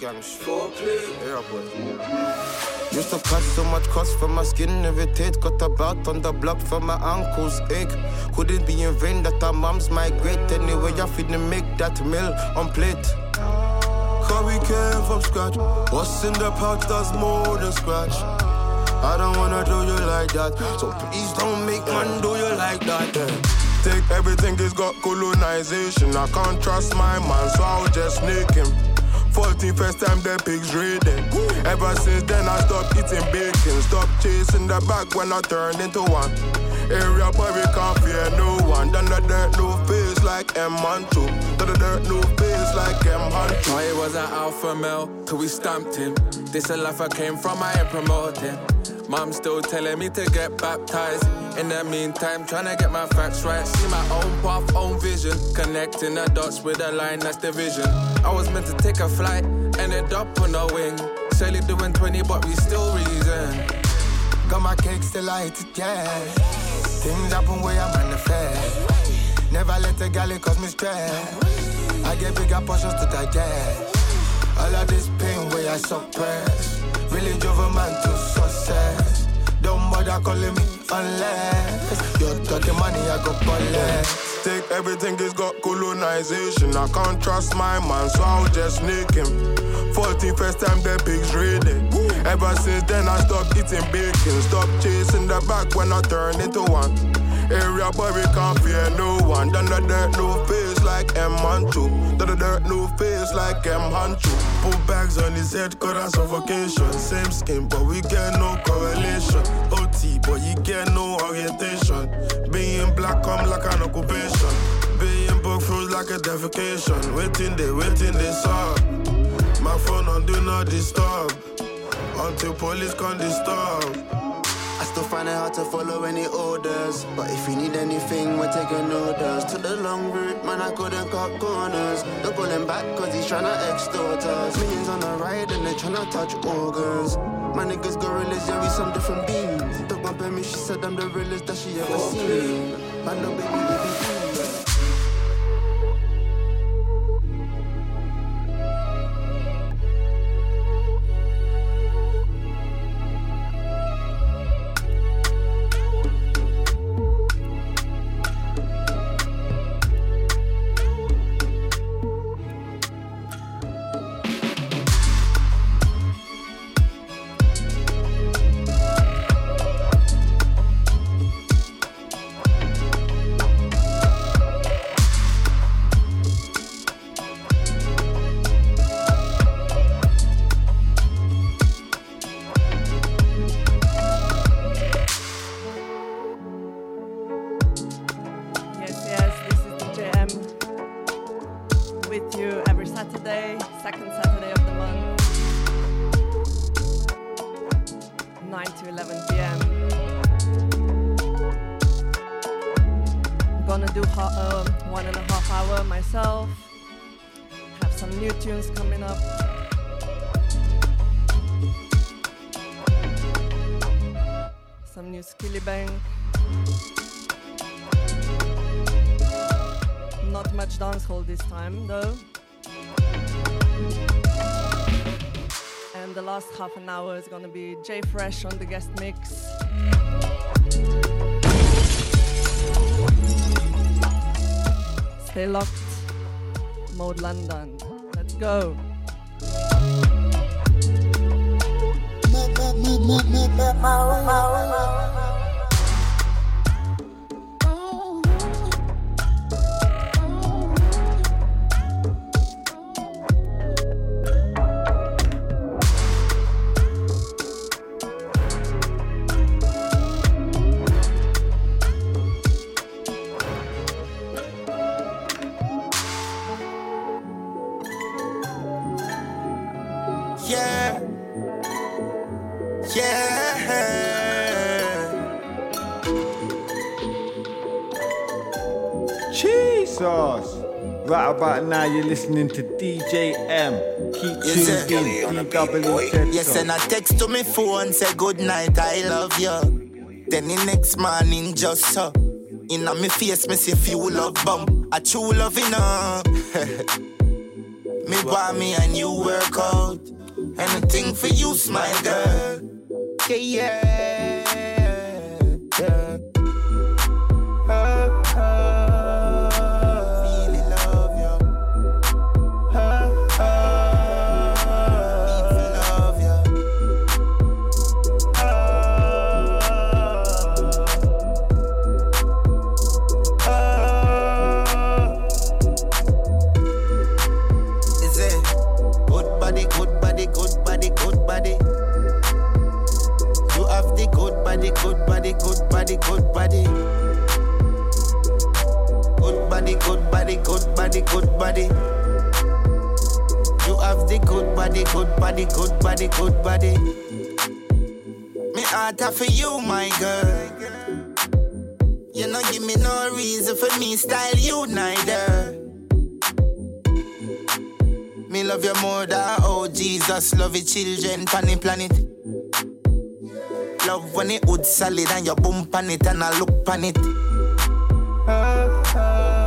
Hella gang shit. Yeah, boy. Used to cut so much cost for my skin irritate. Got a bout on the block for my ankles ache. Couldn't be in vain that our moms migrate. Anyway, I them make that meal on plate. Cause we came from scratch. What's in the pouch does more than scratch. I don't wanna do you like that. So please don't make man do you like that. Yeah. Take everything, he's got colonization. I can't trust my man, so I'll just sneak him. 14 first time the pigs raiding. Ever since then, I stopped eating bacon. Stop chasing the back when I turned into one. Area boy, we can't fear no one. Done the dirt, no face like M Manto. Done the dirt, no face like M Hunter. Oh, it was an alpha male, till we stamped him. This a life I came from, I ain't promoting. Mom still telling me to get baptized. In the meantime, trying to get my facts right. See my own path, own vision. Connecting the dots with a line that's division. I was meant to take a flight, ended up on a wing. Shelly doing 20, but we still reason. Got my cake still light yeah. Things happen where I manifest. Never let the galley cause me stress. I get bigger portions to digest. All of this pain where I suppress. Really drove a man to success. Don't bother calling me unless you're talking money, I go collect. Take everything, he's got colonization. I can't trust my man, so I'll just sneak him. 14 first time the pigs raiding. Ever since then, I stopped eating bacon. Stop chasing the back when I turn into one. Area boy, we can't fear no one. Done the dirt, no face like M Manchu. Done the dirt, no face like M Hanchu. Put bags on his head, cause that's suffocation. Same skin, but we get no correlation. OT, but you get no orientation. Being black come like an occupation. Being broke fruit like a defecation. Waiting they, waiting they saw. My phone on do not disturb. Until police can disturb. Still find it hard to follow any orders. But if you need anything, we're taking orders. To the long route, man, I couldn't cut corners. They're pulling back cause he's trying to extort us. Millions on the ride and they're trying to touch organs. My niggas gorillas, yeah, we some different beans. Took my me, she said I'm the realest that she ever seen. Man, no baby, baby, half an hour is gonna be Jay Fresh on the guest mix. Stay locked. Mode London. Let's go. Now, you're listening to DJ Emm. Keep tuned in, DW Yes, and I text to my phone, say good night, I love you. Then the next morning, just so. In a me face, me say fuel love bump. A true love, you know. Me want me and you work out. Anything for you, smile girl. Yeah, yeah. Body, good body, good body. You have the good body, good body, good body, good body. Me heart for you, my girl. You know, give me no reason for me style you neither. Me love you more than oh Jesus love your children pan the planet. Love when it wood solid and you bump on it and I look on it. That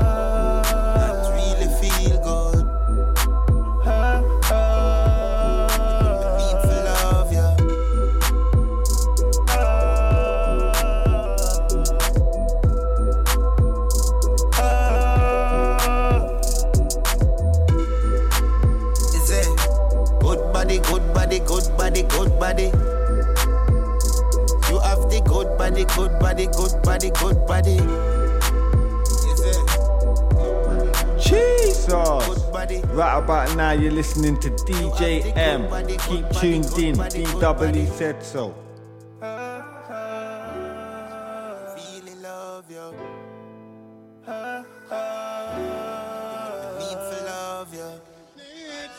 body, good body, good body, good body. Jesus. Right about now, you're listening to DJ Emm. Keep tuned in. DW said so. Really love you. Need to love you.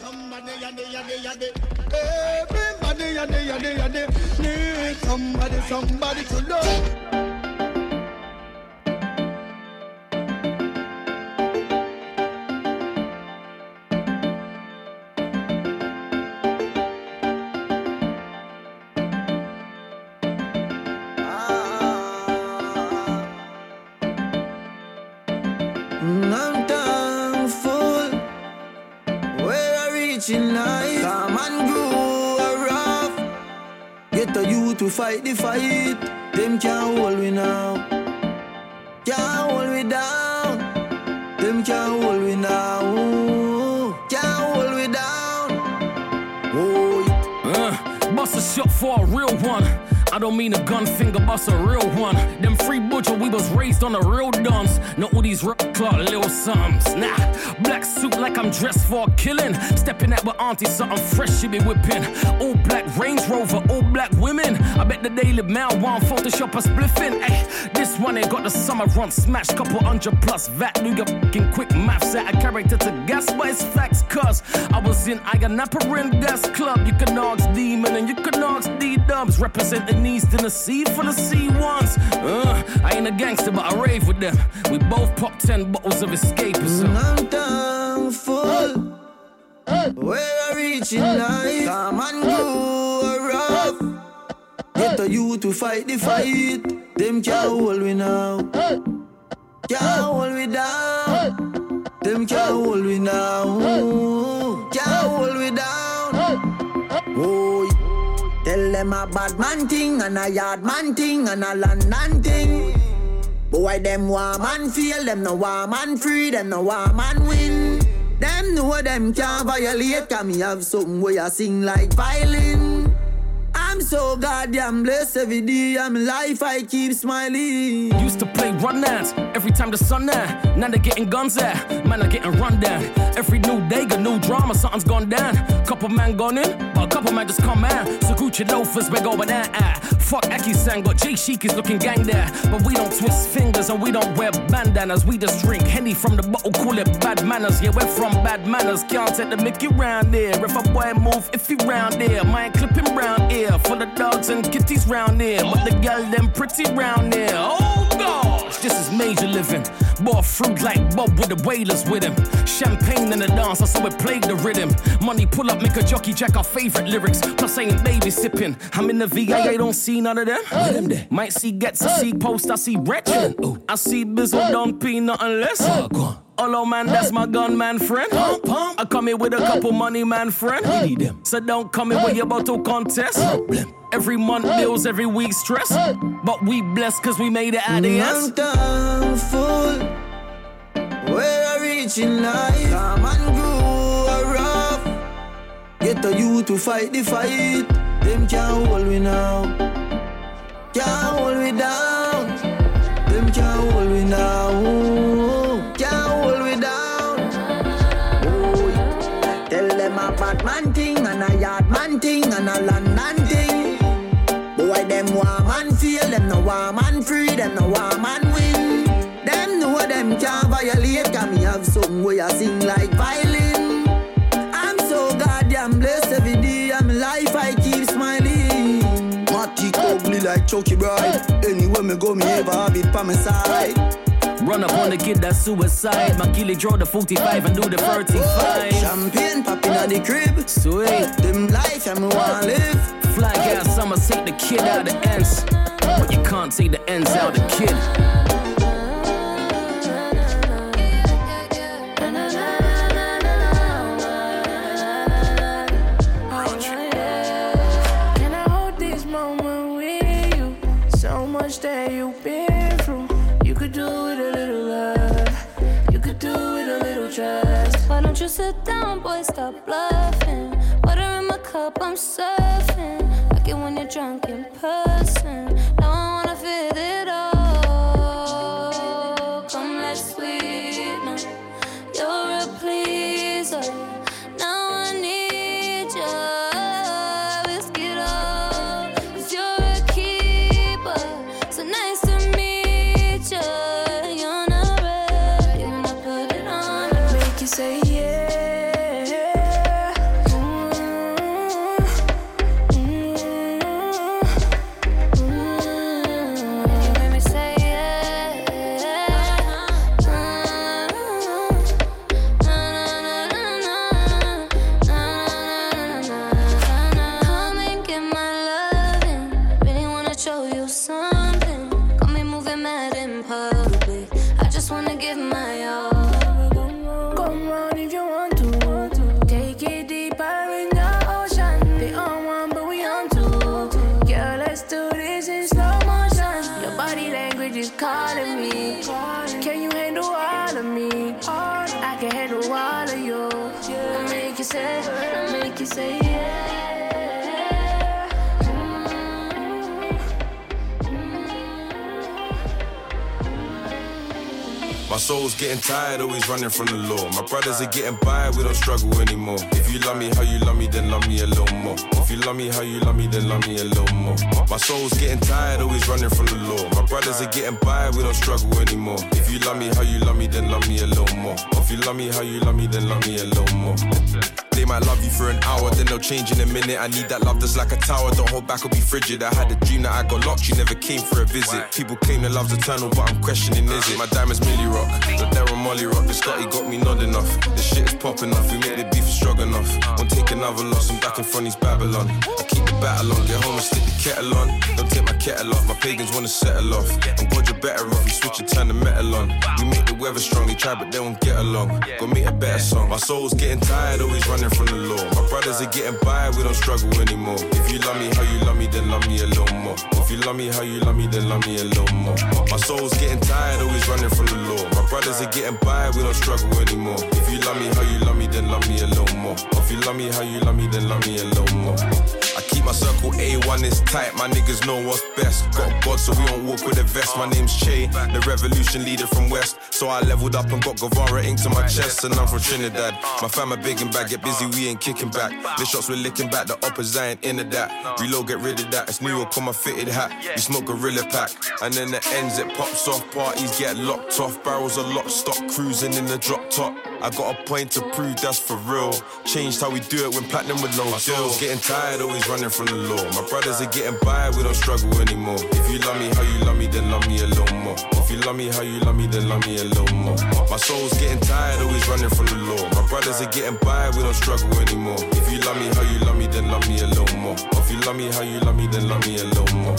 Somebody, yadi, yadi, yadi. Somebody, somebody to love. To fight the fight. Them can't hold me now. Can't hold me down. Them can't hold me now. Can't hold me down. Oh, Uh, bust a shot for a real one. I don't mean a gun finger, bust a real one. Them free butcher, we was raised on the real dons. Not all these rock clock little sums. Nah, black suit like I'm dressed for a killing. Stepping out with auntie, something fresh she be whipping. All black Range Rover, all black women. I bet the Daily Mail want Photoshop a spliffing. Ay, this one ain't got the summer run smash. Couple hundred plus VAT. Do your fucking quick maths at a character to gas, but it's facts. Cause I was in Iyanaparin Gas Club. You can ask Demon and you can ask D Dubs. Representing East Tennessee for the C1s. Uh, I ain't a gangster, but I rave with them. We both pop 10 bottles of escapism. I'm thankful where I reach in life. Come and grow rough. Get the youth to fight the fight. Them can't hold me now. Can't hold me down. Them can't hold me now. Can't hold me down. Oh, them a bad man thing and a yard man thing and a London thing. Boy, them want man feel, them no want man free, them no want man win. Them know them can't violate, cause me have something where I sing like violin. I'm so goddamn blessed every day, I'm life, I keep smiling. Used to play run dance every time the sun out. Now they're getting guns out, man are getting run down. Every new day, got new drama, something's gone down. Couple man gone in, but a couple man just come out. So Gucci loafers, we go with that. Ah. Fuck Aki Sang, got J Chic is looking gang there. But we don't twist fingers and we don't wear bandanas. We just drink Henny from the bottle, call it bad manners. Yeah, we're from bad manners. Can't take the Mickey round there. If a boy move, if he round there, mind clipping round here. For the dogs and kitties round here. But the gal, them pretty round here. Oh gosh, this is major living. Bought fruit like Bob with the wailers with him. Champagne in the dance, I saw it played the rhythm. Money pull up, make a jockey jack our favorite lyrics. Plus, I ain't baby sipping. I'm in the VA, I don't see none of them. there? Might see gets, I see post, I see wretched. I see Bizzle, don't be nothing less. Hello man, that's my gunman friend. I come here with a couple money man friend. So don't come here with your bottle contest. Every month bills, every week stress. But we blessed cause we made it out the I'm thankful. Where I reach in life, and grow rough. Get the youth to fight the fight. Them can't hold me now. Can't hold me down. Them can't hold me now. Thing and thing. Boy, them want man feel, them no want man free, them no want man win. Them know them can't violate, can me have something where I sing like violin. I'm so goddamn blessed every day, I'm life, I keep smiling. Matic ugly like Chucky Bride. Anywhere me go, me ever have it by my side. Run up on the kid that's suicide. My killie draw the 45 and do the 35. Champagne popping at the crib. Sweet. Them life I'm wanna live. Fly gas, I'ma take the kid out the ends. But you can't take the ends out the kid. You sit down, boy? Stop bluffing. Water in my cup, I'm surfing. Like it when you're drunk in person. Now I wanna feel it all. Tired, always running from the law. My brothers are getting by, we don't struggle anymore. If you love me how you love me, then love me a little more. If you love me how you love me, then love me a little more. My soul's getting tired, always running from the law. My brothers are getting by, we don't struggle anymore. If you love me how you love me, then love me a little more. If you love me how you love me, then love me a little more. They might love you for an hour, then they'll change in a minute. I need that love that's like a tower. Don't hold back or be frigid. I had a dream that I got locked, you never came for a visit. People claim that love's eternal, but I'm questioning is it? My diamonds Millie Rock, the they're Molly Rock. The Scotty got me nodding off. The shit is popping off. We make the beef strong enough. Won't take another loss. I'm back in front of Babylon. I battle on. Get home and stick the kettle on. Don't take my kettle off. My pagans wanna settle off. I'm glad you're better off. You switch and turn the metal on. You make the weather strong. You try, but they won't get along. Go make a better song. My soul's getting tired, always running from the law. My brothers are getting by, we don't struggle anymore. If you love me how you love me, then love me a little more. If you love me how you love me, then love me a little more. My soul's getting tired, always running from the law. My brothers are getting by, we don't struggle anymore. If you love me how you love me, then love me a little more. If you love me how you love me, then love me a little more. My circle A1 is tight, my niggas know what's best. Got God, so we don't walk with a vest. My name's Che, the revolution leader from West. So I leveled up and got Guevara ink to my chest, and I'm from Trinidad. My fam are big and bad, get busy, we ain't kicking back. The shots we're licking back, the uppers I ain't into that. Reload, get rid of that. It's New York on my fitted hat. We smoke Gorilla Pack, and then the ends it pops off. Parties get locked off, barrels are locked, stop cruising in the drop top. I got a point to prove that's for real. Changed how we do it when platinum with no deals. Getting tired, always running from the law. My brothers are getting by, we don't struggle anymore. If you love me how you love me, then love me a little more. If you love me how you love me, then love me a little more. My soul's getting tired, always running from the law. My brothers are getting by, we don't struggle anymore. If you love me how you love me, then love me a little more. If you love me how you love me, then love me a little more.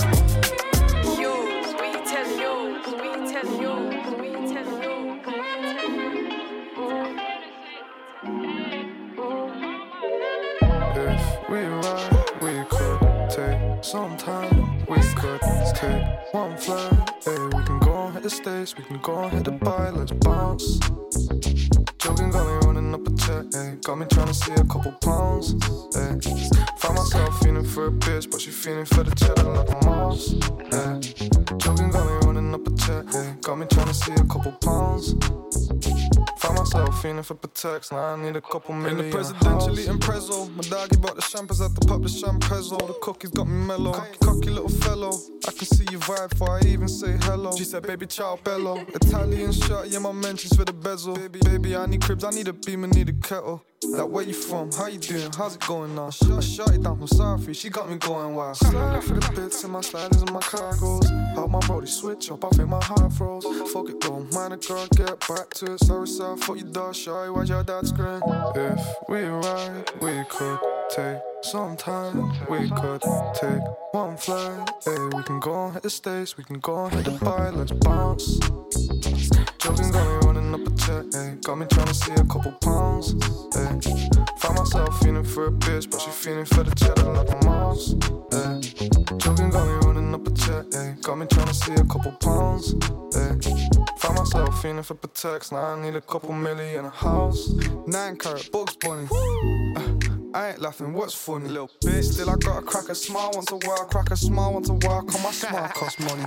Take some time. We could take one flight. Hey, we can go on hit the stage, we can go on hit the bar, let's bounce. Joking got me running up a check, hey. Got me trying to see a couple pounds, hey. Found myself feeling for a bitch, but she feeling for the cheddar like a mouse, hey. Joking got me running up a check, hey. Got me trying to see a couple pounds. Found myself feeling for protects, now I need a couple million. In the presidential eating prezzo. My doggy bought the champers at the pub, the champezzo. The cookies got me mellow. Cocky, cocky little fellow. I can see your vibe before I even say hello. She said, baby, ciao bello. Italian shot, yeah, my mentions for the bezel. Baby, baby, I need cribs, I need a beam, I need a kettle. Like, where you from? How you doing? How's it going now? I shot it down from Southie, she got me going wild. Slide for the bits in my sliders and my cargoes. How my brody switch up, I think my heart froze. Fuck it, don't mind a girl, get back to it. Sorry, sir, fuck your dog, shy, why'd your dad scream? If we ride, we could take some time. We could take one flight. Hey, we can go on hit the stage, we can go on hit the bar, let's bounce. Joking got check, hey. Got me trying to see a couple pounds, hey. Found myself feeling for a bitch, but she feeling for the cheddar like a mouse, hey. Joking got me running up a check, hey. Got me trying to see a couple pounds, hey. Found myself feeling for protects, now I need a couple million in a house. Nine carat, Bugs Bunny. Uh, I ain't laughing, what's funny? Little bitch, still I gotta crack a smile once a while, crack a smile once a while, cause my smile cost money.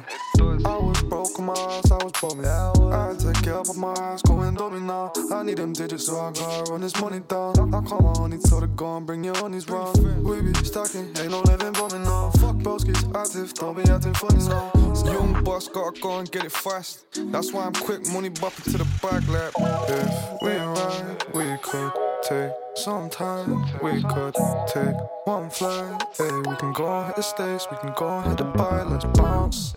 I was broke my ass, I was bumming. I had to get up on my ass, going dummy now. I need them digits, so I gotta run this money down. I call my honey, her go and bring your honeys round. We be stacking, ain't no living bumming now. Fuck broskies, active, don't be acting funny now. Young boss, gotta go and get it fast. That's why I'm quick, money bopping to the back lap. If we ride, we could take some time. We could take one flight. Hey, we can go on hit the stage, we can go on hit the bar, let's bounce.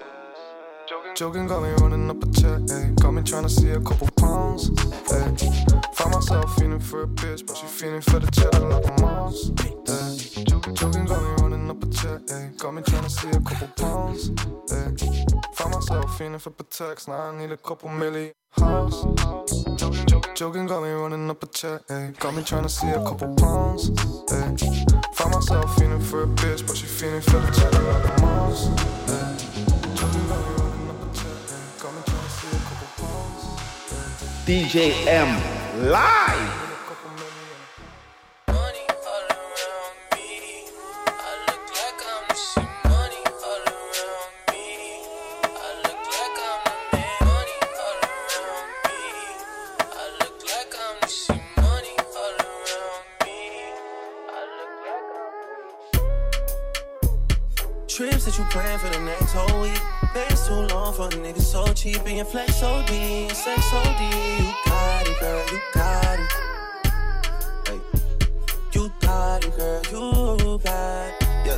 Joking got me running up a check, hey. Got me trying to see a couple pounds, hey. Found myself feeling for a bitch, but she feeling for the cheddar like a mouse, hey. Joking got me running up a check, hey. Got me trying to see a couple pounds, hey. Found myself feeling for protects, now I need a couple milli house. Joking got me running up a check, hey. Got me trying to see a couple pounds, hey. Found myself feeling for a bitch, but she feeling for the cheddar like a mouse, hey. Joking got that you plan for the next whole week. Days too long for a nigga so cheap. Being flex OD and sex OD. You got it, girl, you got it. Hey. You got it, girl, you got it. Yeah.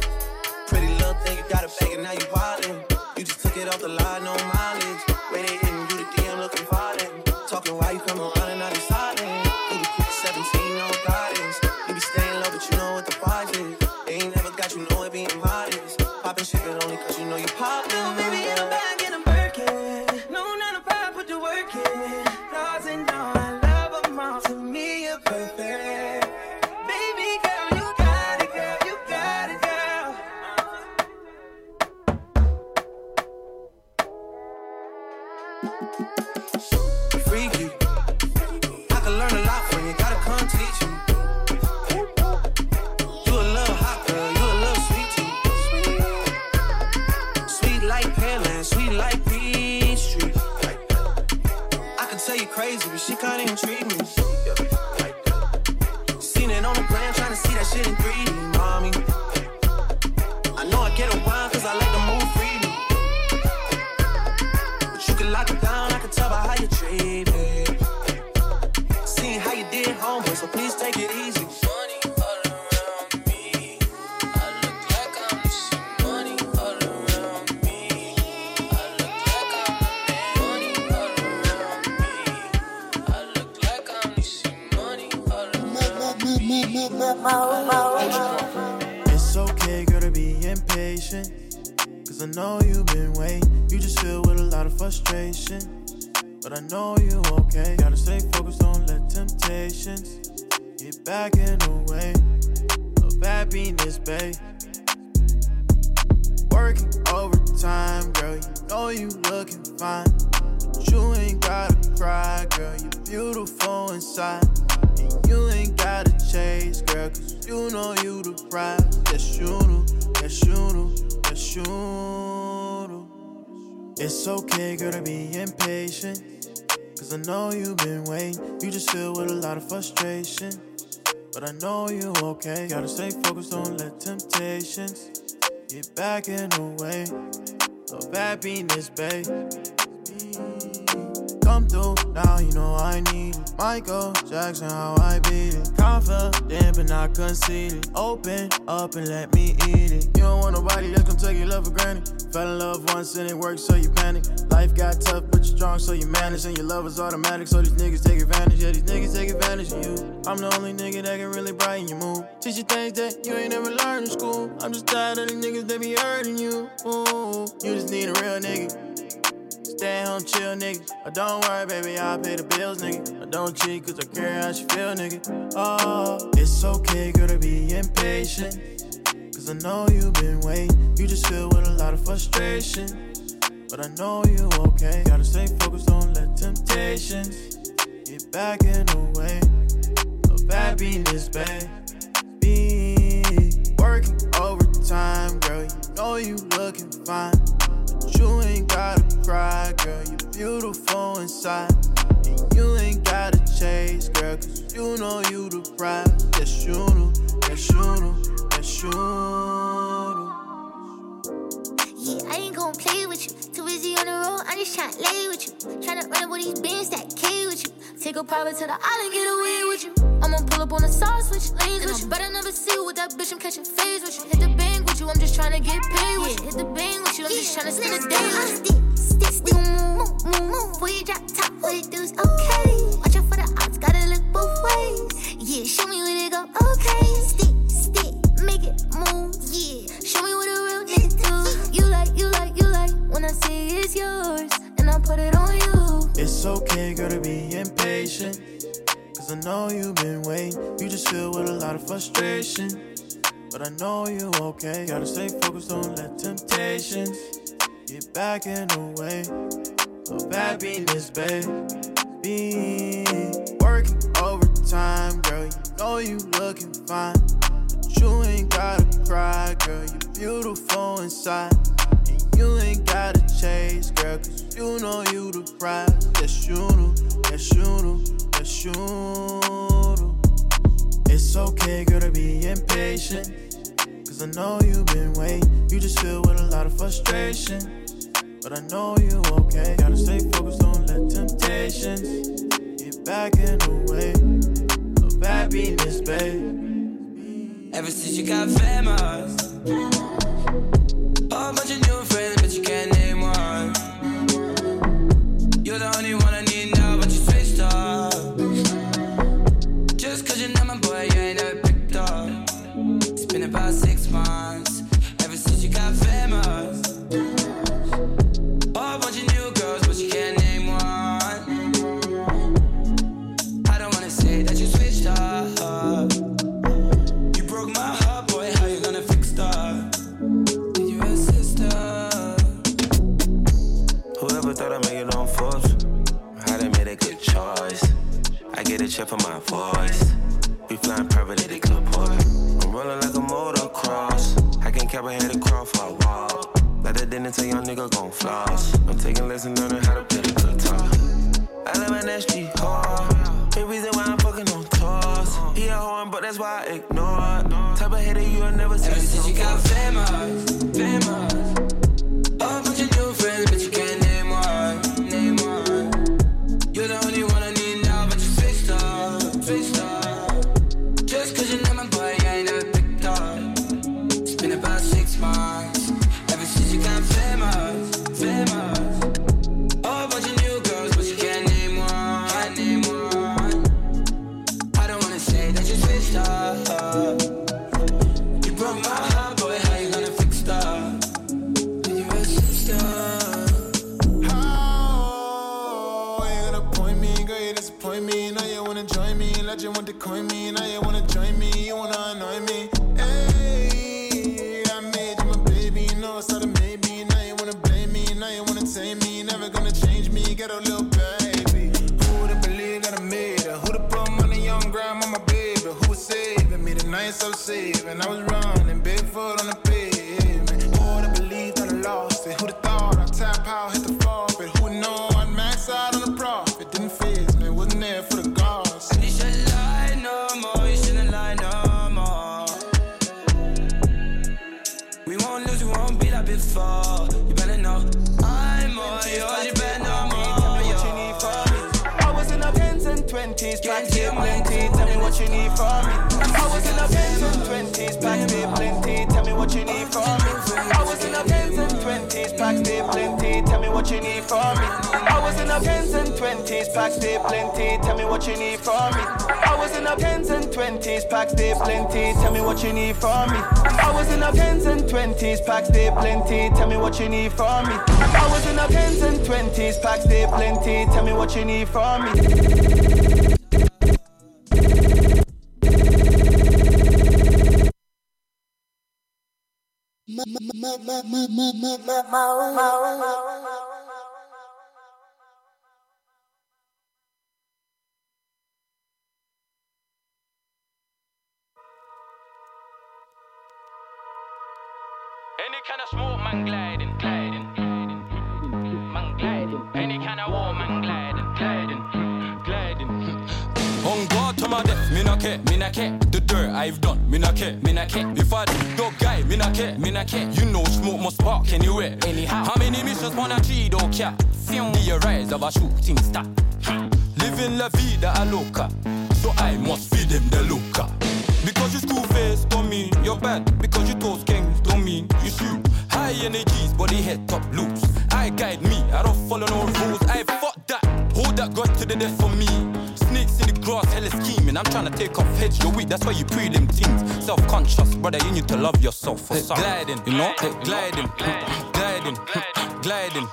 Pretty little thing, you got a bag and now you wildin'. You just took it off the line, no shit, but only It's okay, girl, to be impatient. Cause I know you've been waiting. You just feel with a lot of frustration. But I know you okay. Gotta stay focused, don't let temptations get back in the way of happiness, babe. Working overtime, girl, you know you looking fine. But you ain't gotta cry, girl, you're beautiful inside. You ain't gotta chase, girl, cause you know you the prize. Yes, you do, yes, you do, yes, you do. It's okay, girl, to be impatient. Cause I know you've been waiting. You just feel with a lot of frustration. But I know you okay. Gotta stay focused, don't let temptations get back in the way of happiness, babe. Come through, now you know I need it. Michael Jackson, how I beat it. Confident, but not conceited. Open up and let me eat it. You don't want nobody that's gonna take your love for granted. Fell in love once and it worked, so you panic. Life got tough, but you're strong, so you manage. And your love is automatic, so these niggas take advantage. Yeah, these niggas take advantage of you. I'm the only nigga that can really brighten your mood. Teach you things that you ain't never learned in school. I'm just tired of these niggas that be hurting you. Ooh, you just need a real nigga. Stay home, chill, nigga. Oh, don't worry, baby, I'll pay the bills, nigga. I don't cheat, cause I care how she feel, nigga. Oh, it's okay, girl, to be impatient. Cause I know you've been waiting. You just feel with a lot of frustration. But I know you okay. Gotta stay focused, don't let temptations get back in the way of happiness, babe. Be working overtime, girl. You know you looking fine. You ain't gotta cry, girl. You're beautiful inside. And you ain't gotta chase, girl. Cause you know you the prize. Yes, you do. Yes, you do. Yes, you do. I ain't gon' play with you. Too busy on the road, I'm just tryna lay with you. Tryna run up with these bands that K with you. Take a private to the island, get away with you. I'ma pull up on the sauce, switch lanes with you. Better never see you with that bitch, I'm catching phase with you. Hit the bang with you, I'm just tryna get paid with you. Hit the bang with you, I'm just tryna spend a day with you. Stick, stick, stick, move, move, move. Before you drop top, what it do's okay. Watch out for the odds, gotta look both ways. Yeah, show me where they go, okay. Stick, make it move, yeah. Show me what a real nigga do. You like, you like, you like. When I say it's yours, and I put it on you. It's okay, girl, to be impatient. Cause I know you've been waiting. You just feel with a lot of frustration. But I know you okay. Gotta stay focused, don't let temptations get back in the way of happiness, babe. Be working overtime, girl. You know you looking fine. You ain't gotta cry, girl. You're beautiful inside. And you ain't gotta chase, girl. Cause you know you the prize. Yes, you do. Yes, you do. Yes, you do. It's okay, girl, to be impatient. Cause I know you've been waiting. You just feel with a lot of frustration. But I know you okay. Gotta stay focused, don't let temptations get back in the way of happiness, babe. Ever since you got famous, a bunch of new friends, but you can't name one. You're the only one Forbes, I done made a good choice. I get a check for my voice. We flying privately to Clipboard. I'm rolling like a motocross. I can't cap a head crawl for a walk. Like that didn't tell young nigga gon' floss. I'm taking lessons, learning how to play the guitar. I live in that street hard. The reason why I'm fucking on tours. He a horn, but that's why I ignore it. Type of hater you'll never see. Ever since you got famous, famous. In Benz and 20s, packs they plenty. Tell me what you need from me. I was in a Benz and 20s, packs they plenty. Tell me what you need from me. I was in a Benz and 20s, packs they plenty. Tell me what you need from me. I was in a Benz and 20s, packs they plenty. Tell me what you need from me. Any man gliding, gliding, man gliding. Any kind of war, man gliding, gliding, gliding. On guard to my death, me not care, me not care. The dirt I've done, me not care, me not care. If I dog guy, me not care, me not care. You know smoke must spark anywhere, anyhow. How many missions wanna tree don't care? A rise of a shooting star. Living la vida a loca, so I must feed them the loca. Because you school face don't mean you're bad. Because you toast gangs don't mean you shoot. High energies, body head top loose. I guide me, I don't follow no rules. I fuck that, hold that grudge to the death for me. Snakes in the grass, hella scheming. I'm trying to take off heads, you're weak, that's why you pre them things. Self conscious, brother, you need to love yourself for some. Gliding, you know? Hey, gliding, gliding, gliding,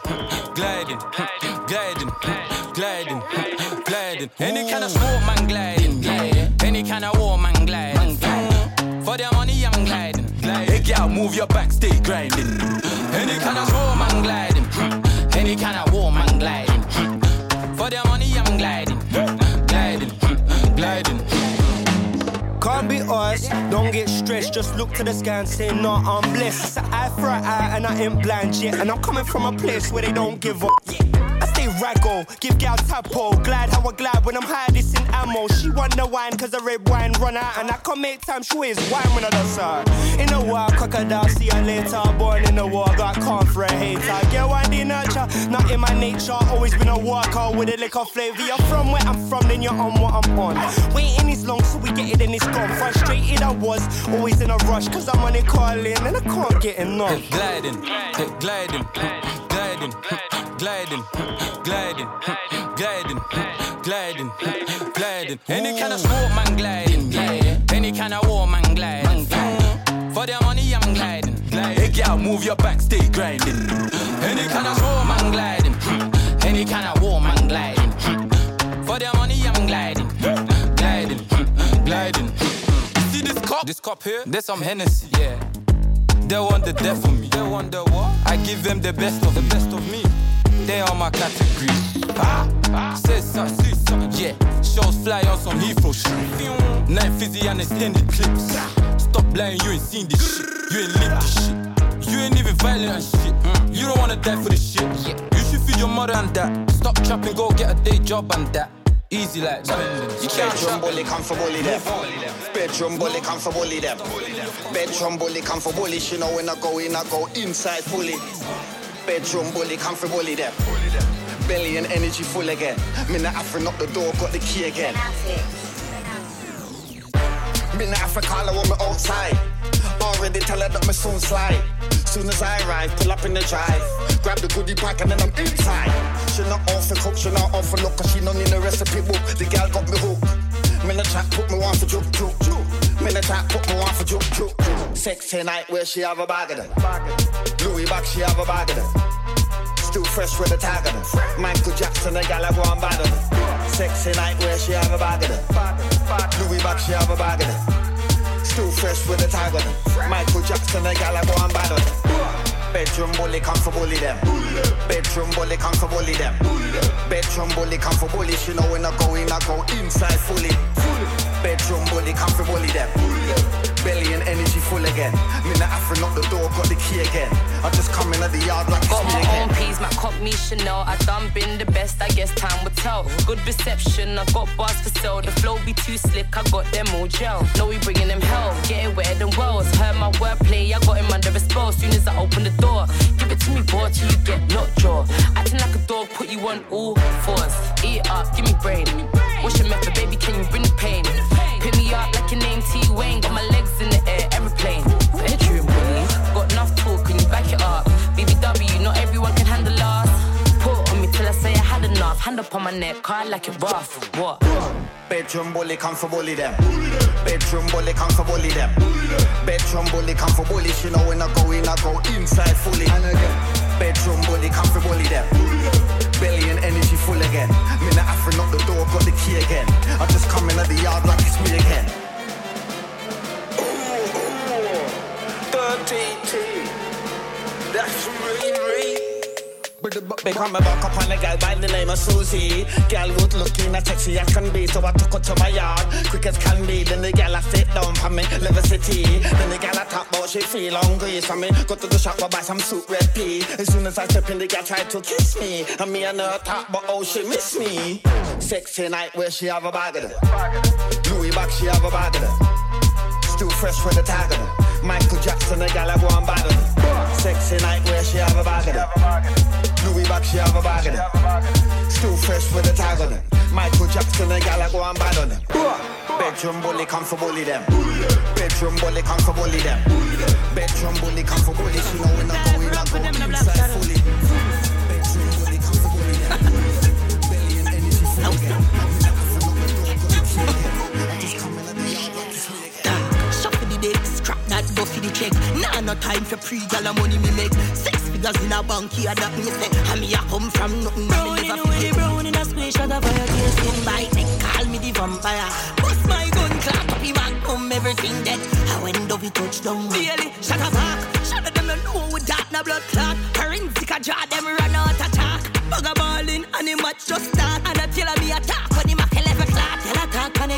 gliding, gliding, gliding, gliding. Any kind of smoke, move your back, stay grinding. Any kind of smoke, man, gliding. Any kind of war, man, gliding. For their money, I'm gliding. Gliding, gliding. Can't be us, don't get stressed. Just look to the sky and say, no, I'm blessed. It's an eye for an eye, and I ain't blind yet. And I'm coming from a place where they don't give up. I stay raggo, give gal tapo. Glad how I glide when I'm high, this in ammo. She want the wine, cause the red wine run out. And I can make time, she is wine when I dance her. In a war, crocodile, see her later. Born in the war, i got calm for a hater. Get one the nurture, not in my nature. Always been a worker with a liquor flavor. You're from where I'm from, then you're on what I'm on. Waiting is long, so we get it and it's gone. Frustrated I was, always in a rush, cause I'm on it calling and I can't get enough. Gliding, hey, gliding, gliding, gliding, gliding, gliding, gliding, gliding. Any kind of smoke, man, gliding. Any kind of war, man, gliding. For their money, I'm gliding. Hey, girl, move your back, stay grinding. Any kind of smoke, man, gliding. Any kind of war, man, gliding. For their money, I'm gliding, gliding, gliding. See this cup? This cup here? There's some um, Hennessy. Yeah. They want the death of me. They want the what? I give them the best of the best of me. They are my category. Ah, say something, see something. Yeah, shows fly on some Heathrow shit. Night fizzy and extended clips. Stop lying, you ain't seen this shit. You ain't lived this shit. You ain't even violent and shit. You don't wanna die for this shit. You should feed your mother and that. Stop trapping, go get a day job and that. Easy like spending. You can't Bedroom bully come for bully them. Bedroom bully come for bully them. Bedroom bully come for bully. She know when I go in, I go inside fully. Bedroom bully come for bully them. Belly and energy full again. Me not offering up the door, got the key again. Me not Africa, I want me outside. Already tell her that me soon slide. Soon as I arrive, pull up in the drive. Grab the goodie pack and then I'm inside. She not off for cook, she not off for look, cause she don't need the recipe book. The gal got me hooked. Me the chat put me on for juke, juke, juke. Me the chat put me on for juke, juke, juke. Sexy night where she have a bag of them. Louis back, she have a bag of them. Still fresh with a tag of them. Michael Jackson, the gal I go on bad of them. Sexy night where she have a bag of them. Louis back, she have a bag of them. Still fresh with a tag on. Michael Jackson, the gal I go on bad on. Bedroom bully come for bully them. Bedroom bully come for bully them. Bedroom bully come for bully. She know when I go in, I go inside fully. Bedroom bully, come for bully them. Belly and energy full again. The Afro knock the door, got the key again. I just come in at the yard like Got it's me my again. own peas, my cop me Chanel. I done been the best, I guess time will tell. Good reception, I got bars for sale. The flow be too slick, I got them all gel. Know we bringing them hell, get it wetter than wells. Heard my wordplay, I got him under a spell. Soon as I open the door, give it to me, boy, till you get lockjaw. Acting like a dog, put you on all fours. Eat up, give me brain. What's your method, baby? Can you bring the pain? Pick me up like your name T Wayne. Got my legs in the air, aeroplane. Bedroom bully, got enough talk, can you back it up? BBW, not everyone can handle us. Put on me till I say I had enough. Hand up on my neck, car like it rough. What? Bedroom bully, come for bully them. Bedroom bully, come for bully them. Bedroom bully, come for bully. She know when I go in, I go inside fully. Bedroom bully, come for bully them. Belly and full again. The Afro knock the door, got the key again. I just come in at the yard like it's me again. Dirty T. That's me, me. Become a up on a girl by the name of Susie. Girl good looking as sexy as can be, so I took her to my yard. Quick as can be, then the girl I sit down for me, level city. Then the girl I talk about she feel hungry, so me go to the shop I buy some soup red pea. As soon as I step in, the girl try to kiss me, and me and her talk about oh she miss me. Sexy night where she have a bag of it. Louis back she have a bag of it. Still fresh with the tag of it. Michael Jackson, the gal I go on it. Sexy night where she have a it. Louis back, she have a it. Still fresh with the tag on it. Michael Jackson, the gal I go on bad on it. Bedroom bully, come for bully them. Bedroom bully, come for bully them. Bedroom bully, come for bully. She know when I go in, I go inside fully. Bedroom bully, come for bully them. Belly and energy full again. Go for the check. Nah, no time for pre gal money me make. Six figures in a bank here that me say. And me a come from nothing. Brown in the way, brown in a square shot of fire. Till skin bite, they call me the vampire. Bust my gun, clap up back, come everything dead. I went over touch down. Really, shut up, back. Shut up, them no know with that, no blood clot. Forensic a draw, them run out attack. Bugger balling, and the match just start. And I tell me attack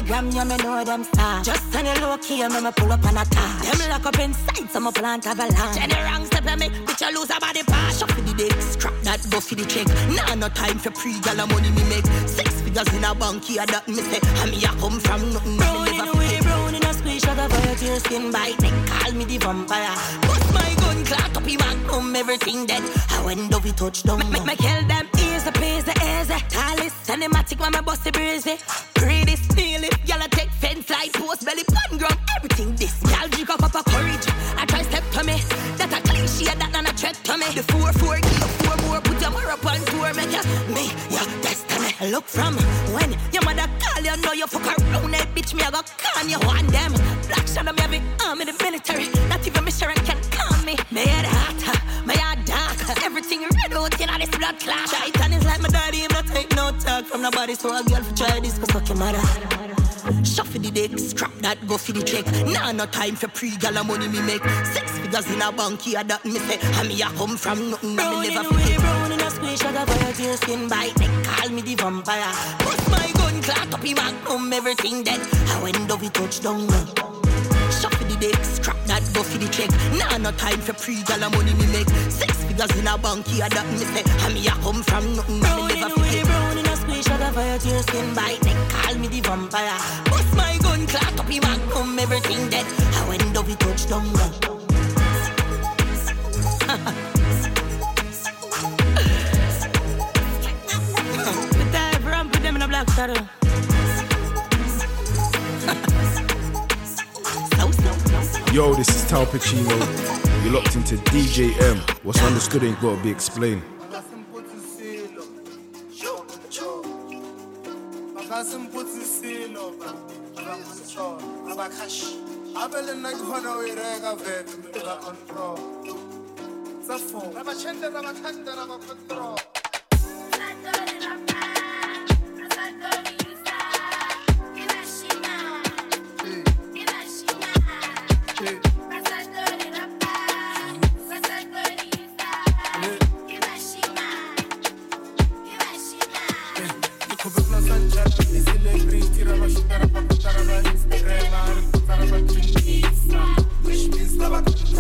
gram, you me know them start. Just on the low key, me me pull up on a top. Them lock up inside, some a plant avalanche. Any wrong step me, bitch, I lose a body part. Shop for the dick, scrap that, go for the check. Nah, no time for pre gal money me make. Six figures in a bank here that me say. And me a come from nothing. Brown in the way, brown in a squeeze, shot of fire till skin bite. They call me the vampire. Bust my gun, clock up, magnum, everything dead. I went over touch down. Make me kill them, easy, easy, easy. Talis, cinematic, when me bust the breezy. Pretty steal y'all take fence like post belly, pan ground, everything this. Y'all drink up up courage. I try step to me. That a cliche, that not a threat to me. The four, four, give four more, put your more up on tour, make ya me, your destiny. Look from when your mother call you, know you fuck around, that bitch, me I go con you one them. Black shadow, me it arm in the military. Not even Mr. can calm me. Me head hot, my heart dark. Everything red out in this blood clot. Talk from nobody. So a girl for try this, cause fuck your mother. Shop for the dick, scrap that, go for the check. Nah, no time for pre gal money me make. Six figures in a bank here that me say. And me a come from nothing, and me never forget. Brown in a square, shot of fire till skin bite. They call me the vampire. Bust my gun, clock up, magnum, everything dead. I went over touch down. For the dick, scrap that, go for the check. Nah, no time for pre gal money me make. Six figures in a bank here that me say. And me a come from nothing, and me never forget. Brown in a shot of fire till skin bite. They call me the vampire. Bust my gun, clock up, magnum, everything dead. I went over touch down. Put that ram, put them in a black shadow. Yo, this is Tal Pacino. You're locked into DJ Emm. What's understood ain't gotta be explained. Abele nna ke kgona ho e reka vele mme ka control. Tsa phone. Ra ba tšhendera ba ba control. Ra ba shutara ba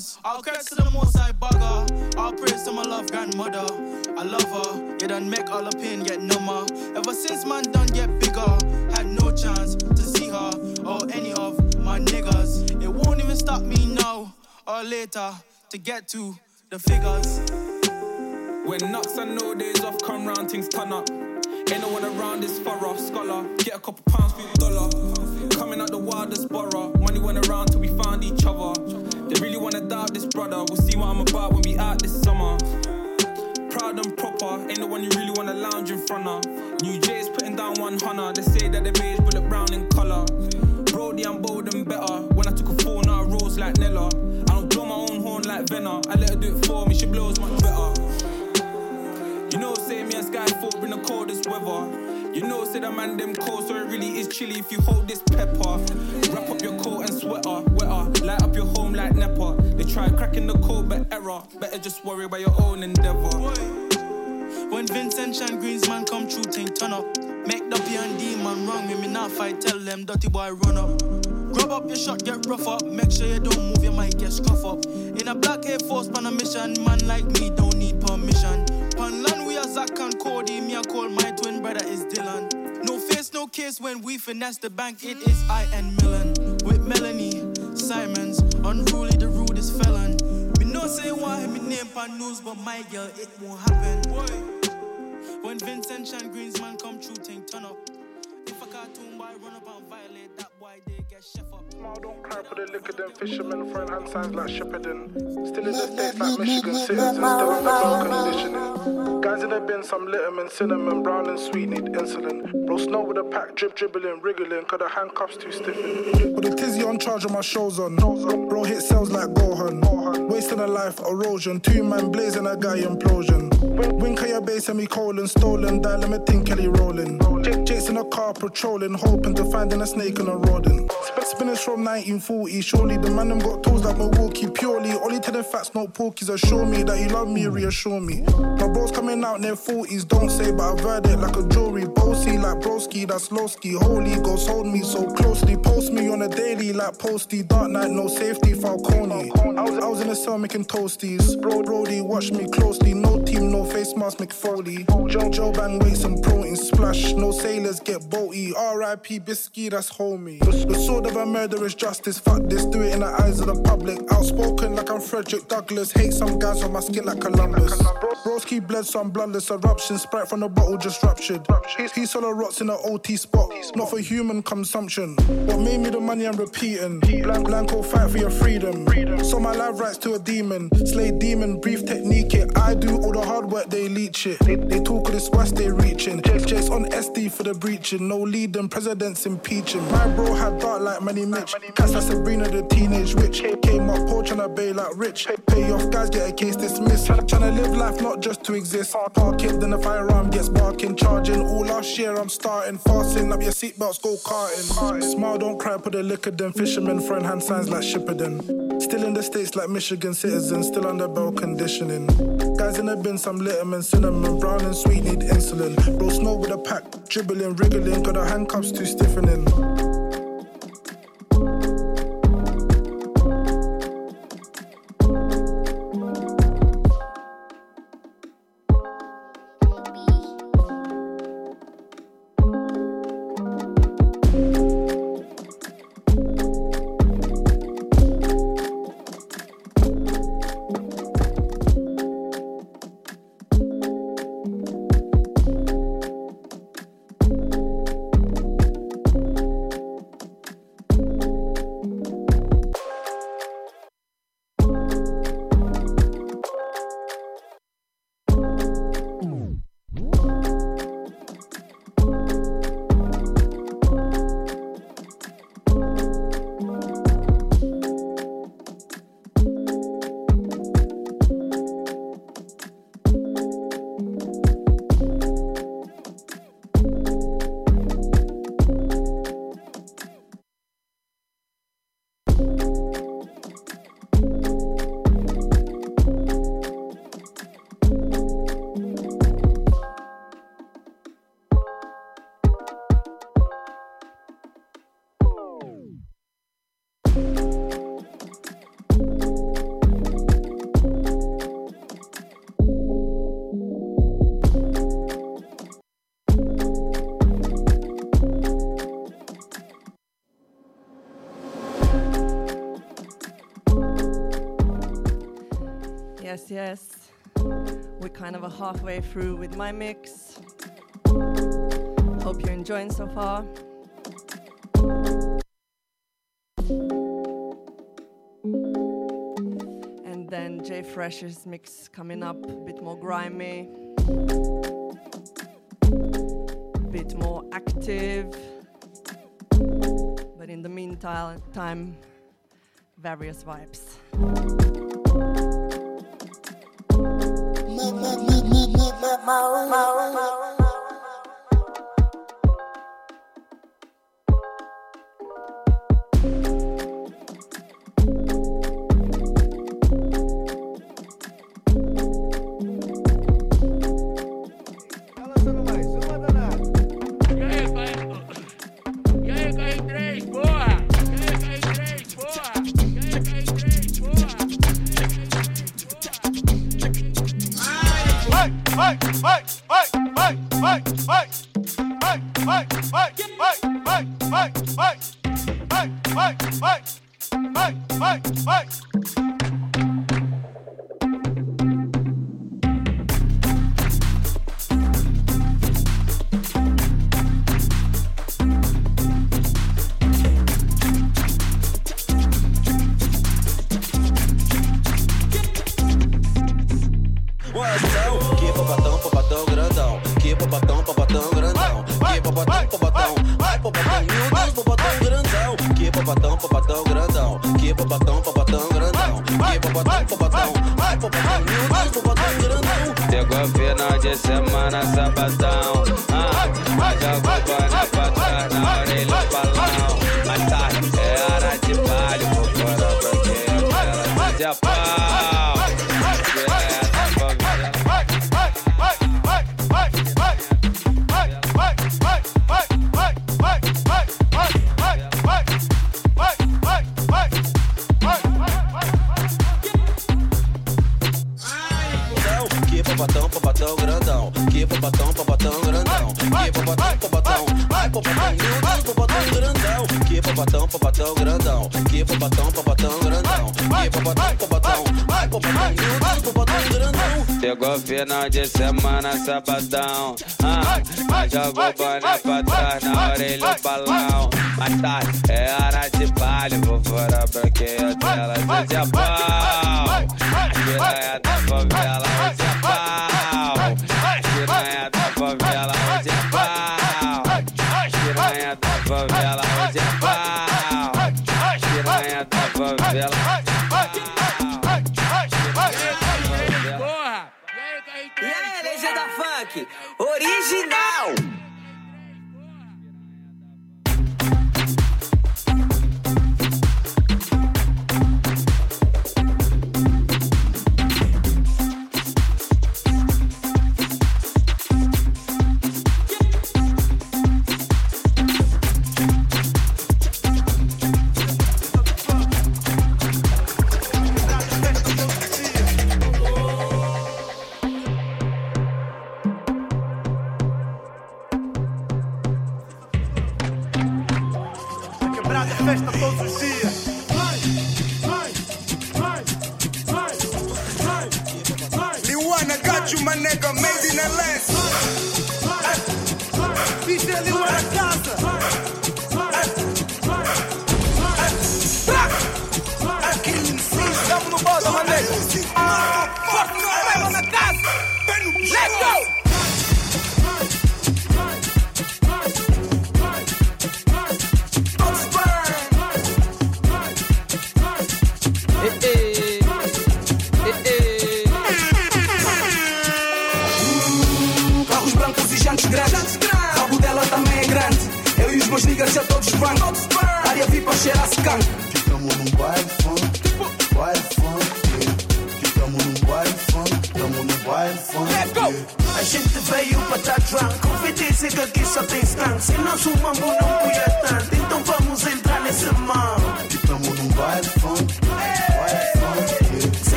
it's. All credit to the most I bugger. All praise to my love grandmother. I love her, you done make all the pain get number. Ever since man done get bigger, had no chance to see her or any of my niggas. It won't even stop me now or later to get to the figures. When knocks and no days off come round, things turn up. Ain't no one around this thorough scholar. Get a couple pounds for your dollar. Coming out the wildest borough. Money went around till we found each other. Really wanna doubt this brother. We'll see what I'm about when we out this summer. Proud and proper, ain't the one you really wanna lounge in front of. New J's putting down one hunter. They say that they beige bullet brown in color. Brody, I'm bold and better. When I took a now I rose like Nella. I don't blow my own horn like Venna. I let her do it for me, she blows much better. You know, say me and Skyfall bring the coldest weather. You know, say the man them cold, so it really is chilly if you hold this pepper. Wrap up your coat and sweater. Light up your home like Nepa. They try cracking the code, but error. Better just worry about your own endeavor. When Vincent Chan Greensman come true, thing turn up. Make Duppy and D man wrong with me not fight, tell them dirty boy run up. Grab up your shot, get rough up. Make sure you don't move, you might get scuff up. In a black Air Force pan a mission, man like me don't need permission. Pan land we are Zach and Cody, me I call my twin brother is Dylan. No face, no case when we finesse the bank, it is I and Millen. With Melanie, Simons, unruly the rudest felon. Me no say why me name pan news, but my girl, it won't happen. When Vincent Chan Greensman come true, thing turn up. If a cartoon boy run up and violate that Smile don't cry for the liquor, then fishermen throwing hand signs like Shippuden. Still in the States like Michigan citizens, still under bone conditioning. Guys in the bin, some litterman, cinnamon, brown and sweet need insulin. Bro, snow with a pack, drip, dribbling, wriggling, cause the handcuffs too stiffing. With a tizzy on charge and my shows on. Bro, hit cells like Gohan. Wasting a life, erosion. Two man blazing a guy implosion. At your base, semi-colon, stolen, dialing, Kelly rolling. J- Jake's in a car patrolling, hoping to find a snake and a rodent. Sp- spinners from 1940, surely the man them got toes like Milwaukee. Purely, only telling facts, not porkies. Assure me that you love me, reassure me. My bros coming out in their 40s, don't say, but I've heard it like a jury. Bossy like broski, that's lowski. Holy Ghost, hold me so closely. Post me on a daily like posty. Dark night, no safety, Falcone. I was, I was in the cell making toasties. Bro, Brody, watch me closely. No team, no face mask, McFoley. Joe, Joe Bang, weight some protein splash. No sailors get bolty. R.I.P. Bisky, that's homie. The sword of a murderous justice. Fuck this, do it in the eyes of the public. Outspoken like I'm Frederick Douglass. Hate some guys on my skin like Columbus. Broski bled some bloodless eruption. Sprite from the bottle just ruptured. He, solo rots in an OT spot. Not for human consumption. What made me the money I'm repeating. Blank, Blanco fight for your freedom. So my life rights to a demon. Slay demon, brief technique it. I do all the hard work, they leech it. They, they talk of this west, they reaching. Chase on SD for the breaching. No leading, presidents impeaching. My bro had dark like Manny Mitch. Cats like Sabrina, the teenage witch. Came up poor tryna bay like rich. Pay off guys, get a case dismissed. Tryna live life not just to exist. Park it, then the firearm gets barking. Charging all last year, I'm starting. Fasting up your seatbelts, go karting. Smile, don't cry, put the liquor, then fishermen throwing hand signs like Shippuden. Still in the States like Michigan citizens, still under bell conditioning. Guys in the bin, some litterman, cinnamon, brown and sweet need insulin. Bro, snow with a pack, dribbling, wriggling, got the handcuffs too stiffening. yes. We're kind of a halfway through with my mix. Hope you're enjoying so far. And then Jay Fresh's mix coming up, a bit more grimy, a bit more active. But in the meantime, various vibes. my own.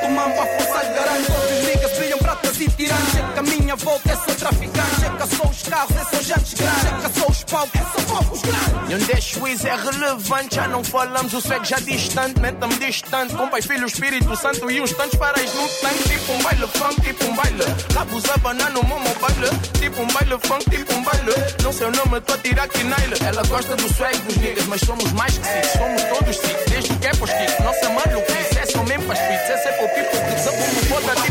Tomava força garante Outros niggas brilham pratas e tirantes. Checa a minha volta é só traficante. Checa só os carros, é só jantes grandes Checa só os palcos, é só palcos grandes. E onde é juiz é relevante Já não falamos, o cego já distante Meta-me distante. Com pai, filho, espírito santo E uns tantos parais no tanque. Tipo um baile funk, tipo um baile. Rabos a banana, no meu baile. Tipo um baile funk, tipo um baile. Não sei o nome, tô a tirar que naila Ela gosta do swag dos niggas Mas somos mais que six Somos todos six, desde que é pós-kicks Nossa maluca même pas, je suis 17 aux people, tout ça me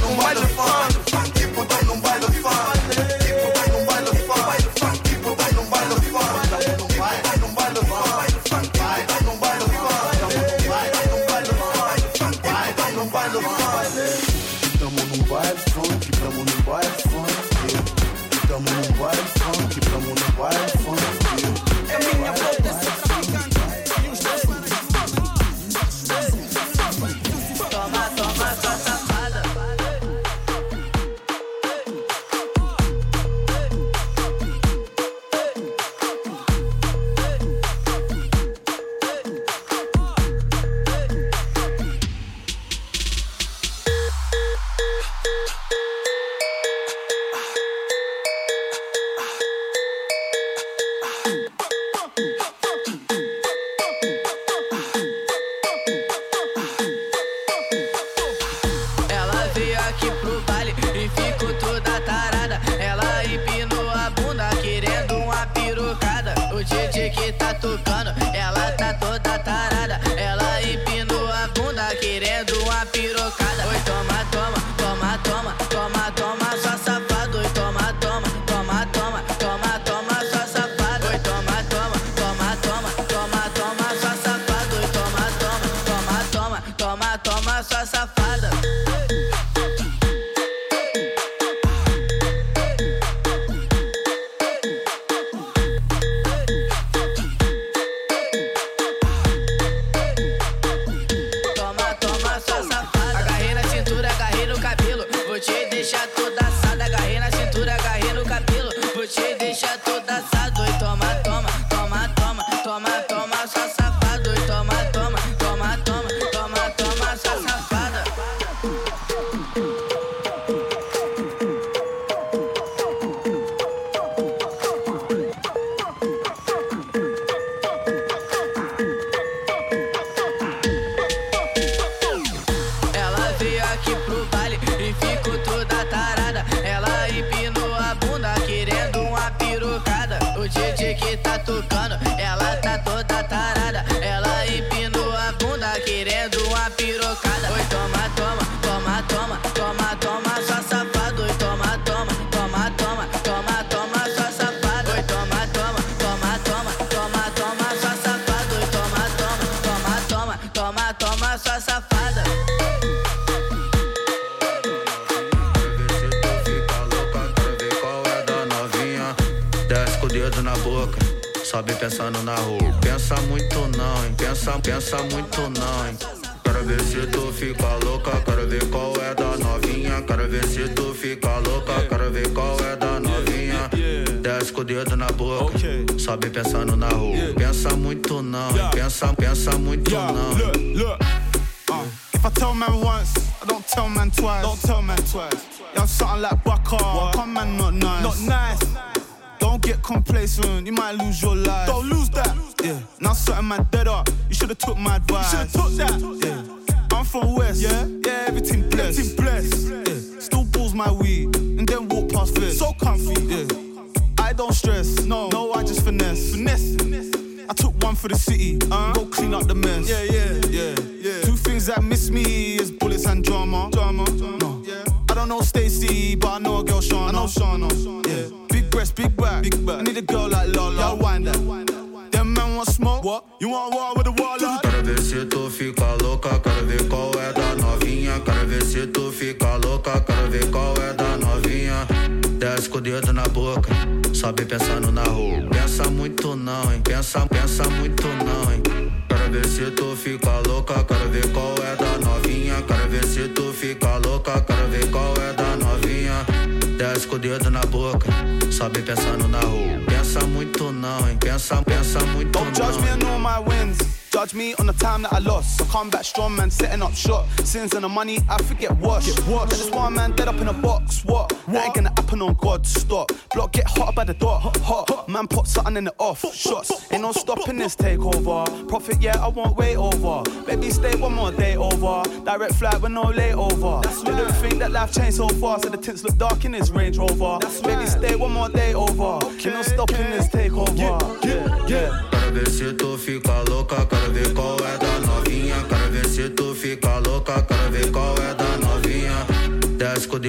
strong, man, setting up shot. Sins and the money, I forget wash. Get washed. This one man dead up in a box. What? That ain't gonna happen on God. Stop. Block get hot by the door. Hot, hot. Man put something in the off. Shots. Ain't no stopping this takeover. Profit, yeah, I won't wait over. Baby, stay one more day over. Direct flight with no layover. Didn't think that life changed so fast. So the tints look dark in this Range Rover. Baby, stay one more day over. Ain't no stopping this takeover. Yeah, yeah. Quero ver se tu fica louca, quero ver qual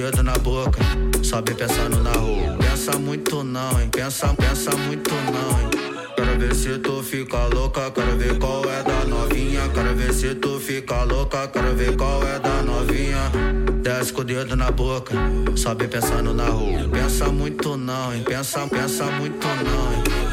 dedo na boca, sobe pensando na rua. Pensa muito não, hein? Pensa, pensa muito não, hein? Quero ver se tu fica louca, quero ver qual é da novinha. Quero ver se tu fica louca, quero ver qual é da novinha. Desce com o dedo na boca, sobe pensando na rua. Pensa muito não, hein? Pensa, pensa muito não, hein?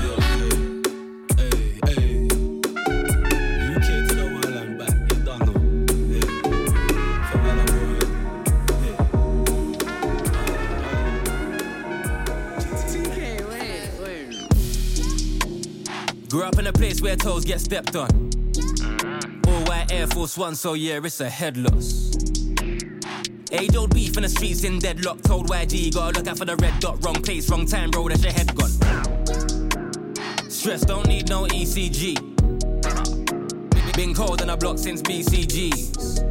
Grew up in a place where toes get stepped on. Mm-hmm. All white Air Force One, so yeah, it's a head loss. Age old beef in the streets in deadlock. Told YG, gotta look out for the red dot. Wrong place, wrong time, bro, that's your head gone. Stress don't need no ECG. Been cold in a block since BCGs.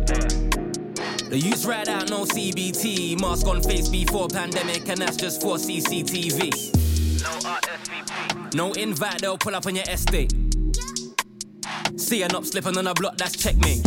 The youths ride out no CBT. Mask on face before pandemic, and that's just for CCTV. No invite, they'll pull up on your estate. See an up slipping on a block, that's checkmate.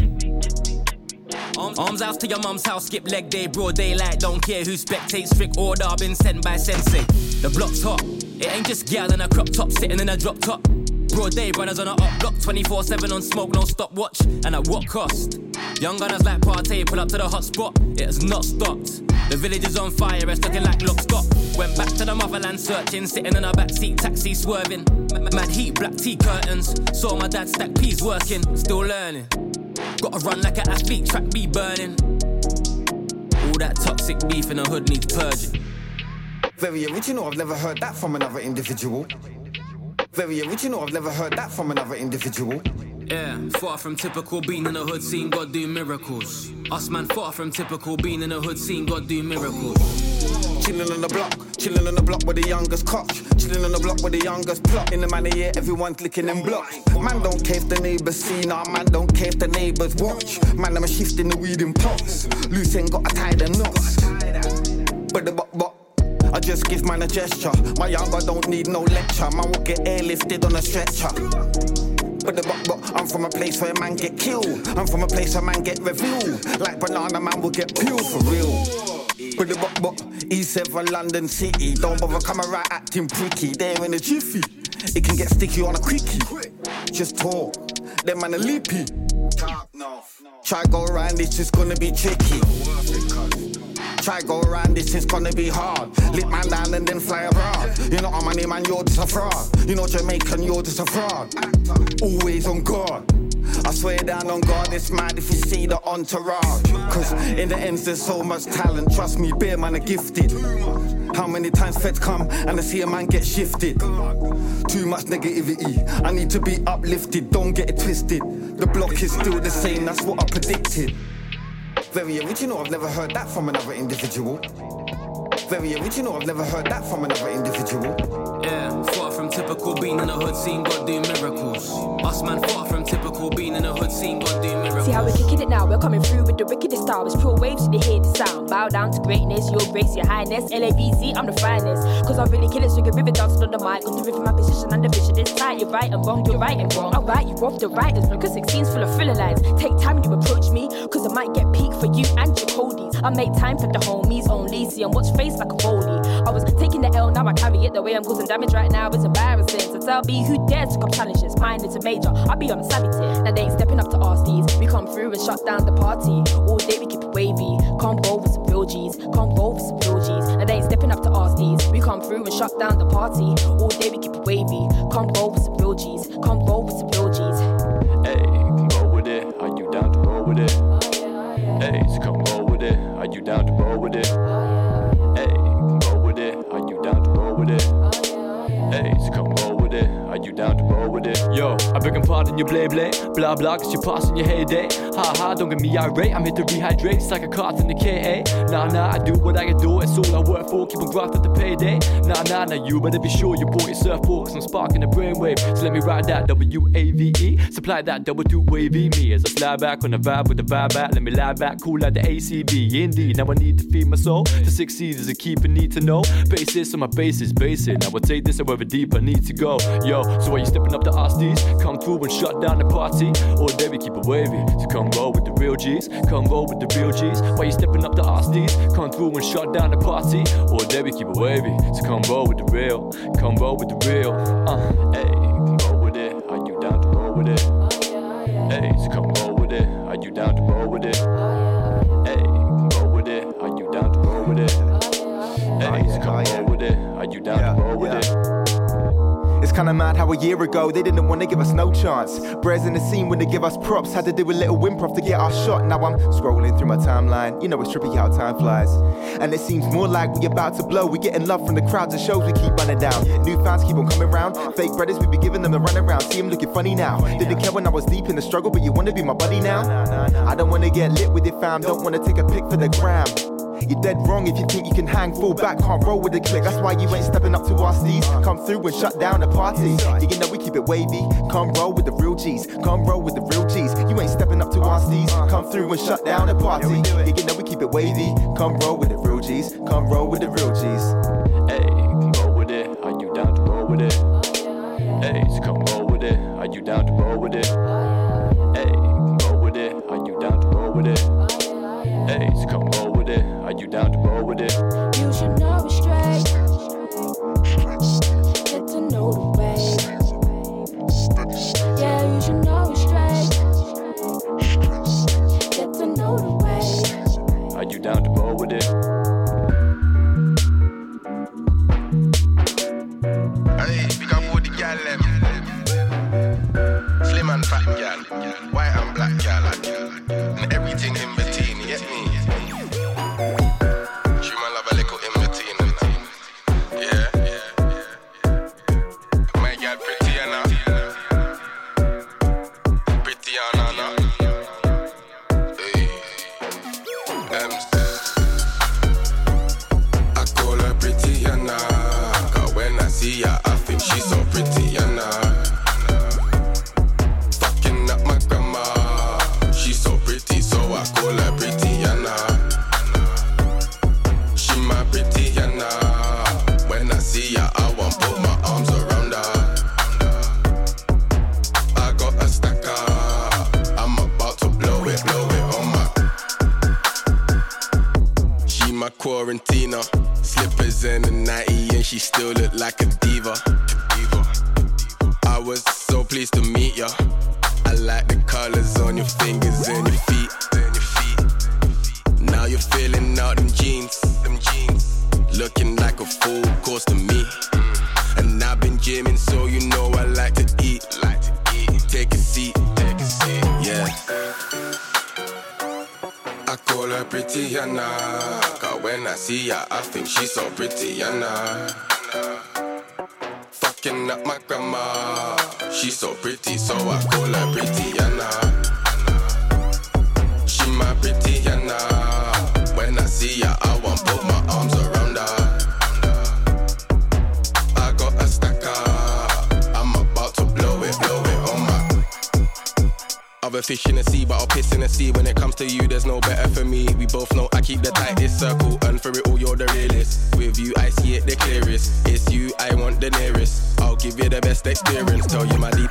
Arms, arms out to your mum's house, skip leg day, broad daylight. Don't care who spectates, strict order, been sent by sensei. The block's hot, it ain't just gal in a crop top, sitting in a drop top. Broad day, brothers on a up block, 24 7 on smoke, no stopwatch. And at what cost? Young gunners like partay, pull up to the hot spot, it has not stopped. The village is on fire, it's looking like lock stop. Went back to the motherland searching, sitting in a backseat, taxi swerving. Mad heat, black tea curtains. Saw my dad stack peas working, still learning. Gotta run like an athlete, track be burning. All that toxic beef in the hood needs purging. Very original, I've never heard that from another individual. Very original, I've never heard that from another individual. Yeah, far from typical, being in the hood scene, God do miracles. Us man, far from typical, being in the hood scene, God do miracles. Chilling on the block, chilling on the block with the youngest coach. Chilling on the block with the youngest plot. In the manner, yeah, everyone's licking them blocks. Man don't care if the neighbors see, nah, man don't care if the neighbors watch. Man, I'm shifting the weed in pots. Loose ain't got to tie the knots. But the buck, buck. I just give man a gesture. My younger don't need no lecture. Man will get airlifted on a stretcher. But the buck, buck, I'm from a place where a man get killed. I'm from a place where a man get revealed. Like banana man will get peeled for real. But the buck, buck, E7 London City. Don't bother coming right acting pricky. There in a jiffy. It can get sticky on a quickie. Just talk. Them man a leapy. Try go around it's gonna be tricky. Try go around this, it's gonna be hard. Lit man down and then fly abroad. You know I'm money man, you're just a fraud. You know Jamaican, you're just a fraud. Always on guard. I swear down on God, it's mad if you see the entourage. Cause in the end, there's so much talent. Trust me, bear man are gifted. How many times feds come and I see a man get shifted? Too much negativity. I need to be uplifted, don't get it twisted. The block is still the same, that's what I predicted. Very original, I've never heard that from another individual. Very original, I've never heard that from another individual. Yeah, far from typical, being in the hood scene, God do miracles. Us man, far from typical, being in the hood scene, God do miracles. See how we're kicking it now, we're coming through with the wickedest style. It's pure waves, they hear the sound. Bow down to greatness, your grace, your highness. LABC, I'm the finest. Cause I really kill it, so you can rivet dancing on the mic. Cause the rhythm, my position, and the vision is tight. You're right and wrong, you're right and wrong. I'll write you off the writers, because 16's full of filler lines. Take time when you approach me, cause I might get peak for you and your codies. I make time for the homies only. See, I'm watch face like a rollie. I was taking the L, now I carry it. The way I'm causing damage right now, it's embarrassing. So tell me who dares to come challenge this. Mine is a major, I'll be on a savage tip. Now they ain't stepping up to our these. We come through and shut down the party. All day we keep it wavy. Come roll with some real G's, Come roll with some real G's. Now they ain't stepping up to our these. We come through and shut down the party. All day we keep it wavy. Come roll with some real G's, Come roll with some real G's. Hey, come roll with it. Are you down to roll with it? Oh, yeah, oh, yeah. Hey, so come roll with it. Are you down to roll with it? With it? Yo, I beg your pardon, you blay blay. Blah blah, cause you're passing your heyday. Ha ha, don't get me irate. I'm here to rehydrate, it's like a cart in the KA. Nah nah, I do what I can do, it's all I work for. Keep on grafting the payday. Nah nah, nah, you better be sure you bought your surfboard, cause I'm sparking the brainwave. So let me ride that W A V E. Supply that double two wavy me as I fly back on the vibe with the vibe back. Let me lie back, cool like the ACB. Indeed, now I need to feed my soul. To succeed as a keeper, need to know. Basis on my basis, basic. Now I take this however deep I need to go. Yo, so are you stepping up to ask these? Come through and shut down the party. Or dare we keep it wavy? So come roll with the real G's. Come roll with the real G's. Why you stepping up ask these? Come through and shut down the party. Or dare we keep it wavy? So come roll with the real. Come roll with the real. Uh, Hey, come roll with it. Are you down to roll with it? Hey, so It's kinda mad how a year ago they didn't wanna give us no chance. Brez in the scene when they give us props, had to do a little improv to get our shot. Now I'm scrolling through my timeline, you know it's trippy how time flies. And it seems more like we about to blow. We getting love from the crowds and shows we keep running down. New fans keep on coming round. Fake brothers, we be giving them the runaround. See them looking funny now. Didn't care when I was deep in the struggle, but you wanna be my buddy now? I don't wanna get lit with your fam, don't wanna take a pic for the gram. You're dead wrong if you think you can hang, fall back, can't roll with the click. That's why you ain't stepping up to our steez. Come through and shut down the party. You know we keep it wavy. Come roll with the real G's. Come roll with the real G's. You ain't stepping up to our steez. Come through and shut down the party. You know we keep it wavy. Come roll with the real G's. Come roll with the real G's. Hey, come roll with it. Are you down to roll with it? Hey, so come roll with it. Are you down to roll with it? Down to roll with it?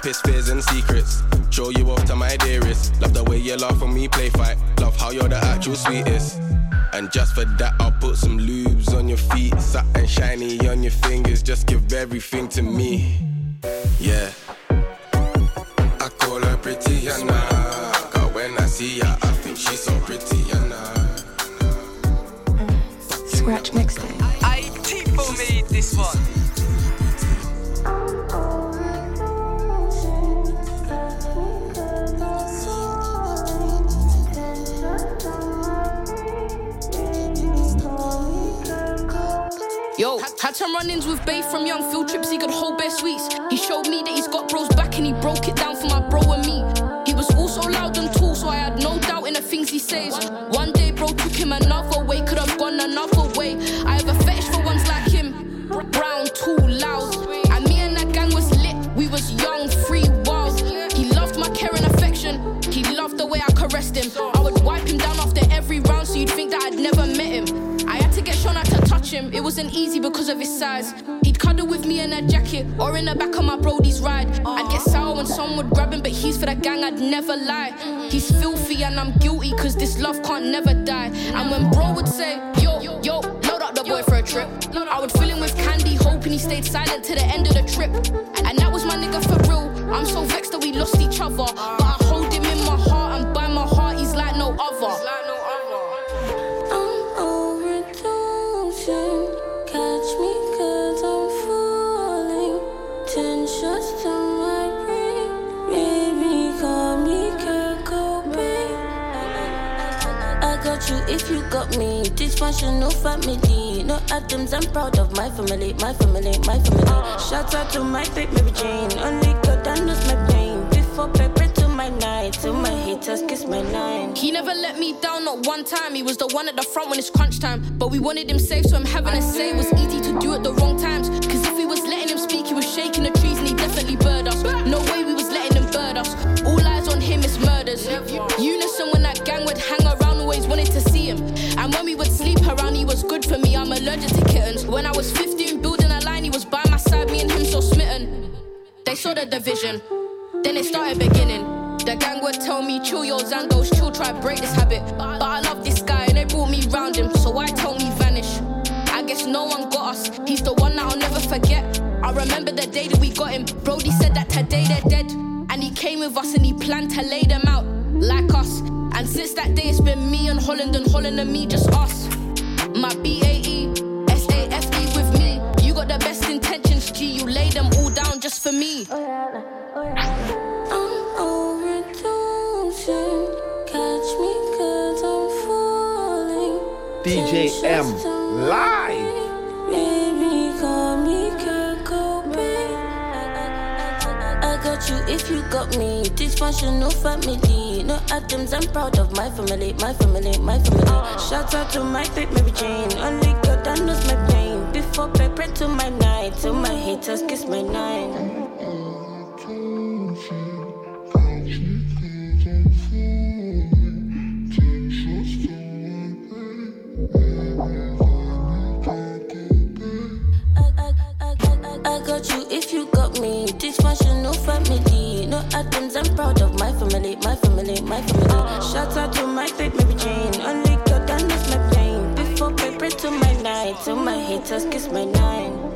Deepest fears and secrets. Show you off to my dearest. Love the way you laugh when we play fight. Love how you're the actual sweetest. And just for that, I'll put some lubes on your feet, satin shiny on your fingers. Just give everything to me. Yeah. I call her pretty Anna. Cause when I see her, I think she's so pretty and Anna. Scratch mixtape. I people made this one. Yo, had some run-ins with Bay from young field trips, he could hold bare sweets. He showed me that he's got bros back and he broke it down for my bro and me. He was also loud and tall, so I had no doubt in the things he says. One wasn't easy because of his size. He'd cuddle with me in a jacket or in the back of my brody's ride. I'd get sour when someone would grab him, but he's for the gang, I'd never lie. He's filthy and I'm guilty, cause this love can't never die. And when bro would say, Yo, yo, load up the boy for a trip, I would fill him with candy, hoping he stayed silent to the end of the trip. And that was my nigga for real. I'm so vexed that we lost each other, but I hold him in my heart, and by my heart, he's like no other. Got me. Dysfunctional family. No atoms, I'm proud of my family, my family, my family. Shout out to my baby Mary Jane. Only God that knows my pain. Before pepper to my night. To my haters, kiss my nine. He never let me down, not one time. He was the one at the front when it's crunch time. But we wanted him safe, so I'm having a say It was easy to do at the wrong times. Cause if we was letting him speak, he was shaking the trees and he definitely bird us. No way we was letting him bird us. All eyes on him, it's murders. Unison when that And when we would sleep around, he was good for me. I'm allergic to kittens. When I was 15, building a line, he was by my side, me and him so smitten. They saw the division, then it started beginning. The gang would tell me, chill your Zandos, chill, try break this habit. But I love this guy and they brought me round him, so I told me vanish. I guess no one got us, he's the one that I'll never forget. I remember the day that we got him. Brody said that today they're dead. And he came with us and he planned to lay them out like us. And since that day, it's been me and Holland and Holland and me, just us. My B A E, S A F E with me. You got the best intentions, G. You lay them all down just for me. I'm overdosing. Catch me 'cause I'm falling. DJ Emm live. You if you got me. Dysfunctional family. No atoms, I'm proud of my family, my family, my family. Shout out to my baby Mary Jane. Only God that knows my pain. Before pepper to my night. To my haters, kiss my nine. I got you if you got me. Dysfunctional family. No atoms, I'm proud of my family, my family, my family. Shout out to my baby Mary Jane. Only God knows my pain. Before pepper to my night. To my haters, kiss my nine.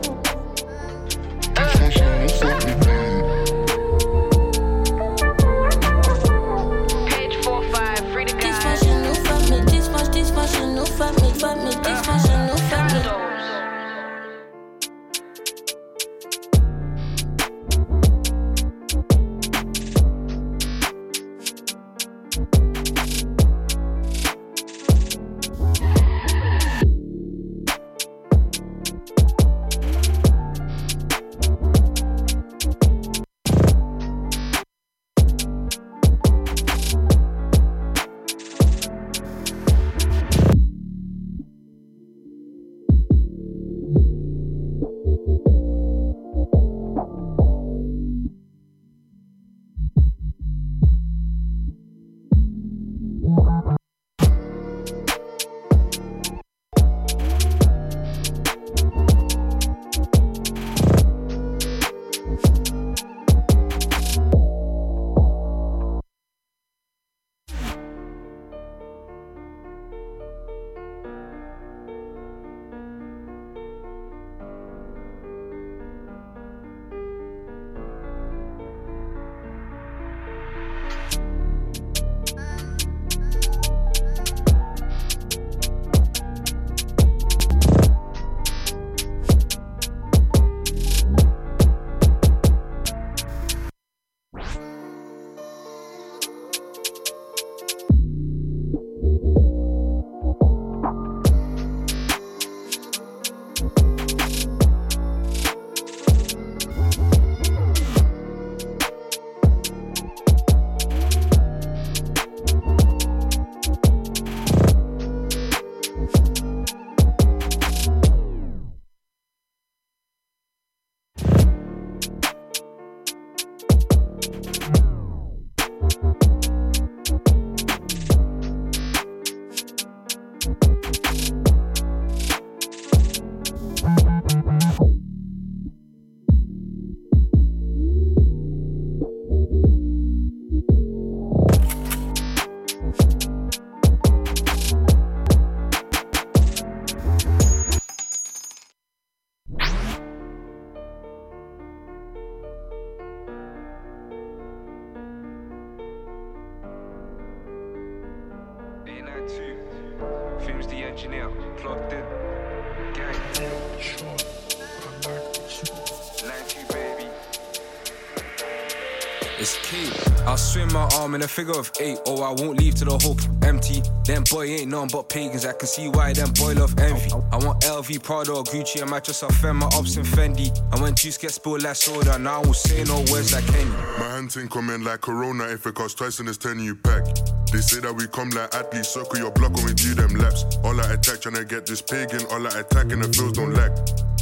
Arm in a figure of eight, or I won't leave till the whole empty. Them boy ain't none but pagans. I can see why them boy love envy. I want LV, Prada, or Gucci. I might just offend my ops and Fendi. And when juice gets spilled like soda, now I won't say no words like Kenny. My hand thing comment like Corona if it costs twice in this 10 you pack. They say that we come like athletes, circle your block when we do them laps. All I attack tryna get this pagan, all I attack and the feels don't lack.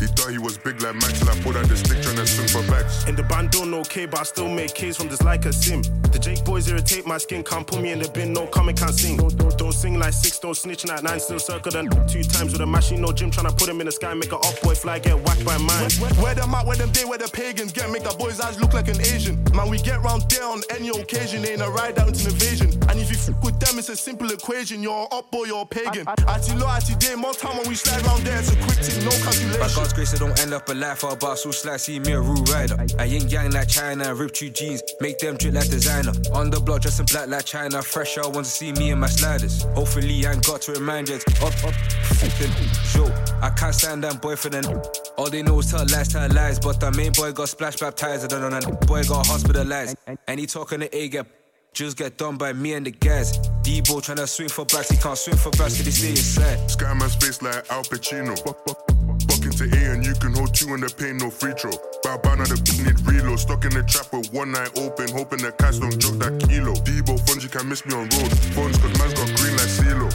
He thought he was big like Max, till I pulled out the stick tryna swing for backs. In the band don't know K, but I still make K's from this like a sim. The Jake boys irritate my skin, can't put me in the bin, no comment, can't sing. Don't, don't, don't sing like six, don't snitch like nine, still circle them two times with a machine, no gym, trying to put him in the sky, make a up boy fly, get whacked by mine. Where them at, where them day, where the pagans get, make the boys' eyes look like an Asian. Man, we get round there on any occasion, ain't a ride out, it's an invasion. And if you fuck with them, it's a simple equation, you're up boy, you're a pagan. Ati low, ati day, more time when we slide round there, it's a quick thing, no By calculation. God's grace, I don't end up a life or who slash see me a rude rider. I ain't gang like China, rip two jeans, make them drip like designer. On the block, dressing black like China, fresher, want to see me in my sliders. Hopefully, I ain't got to remind you, up, up, then, yo. I can't stand that boy for them. All they know is tell lies, tell lies. But the main boy got splash baptized, I don't boy got hospitalized. And he talking to A, get just get done by me and the guys. Debo tryna swing for backs, he can't swing for backs, cause he stay inside. Skyman's face like Al Pacino. Into A and you can hold two in the paint, no free throw. Bow bow now the need reload. Stuck in the trap with one eye open, hoping the cats don't joke that kilo. Debo you can miss me on road. Funds, cause man's got green like CeeLo.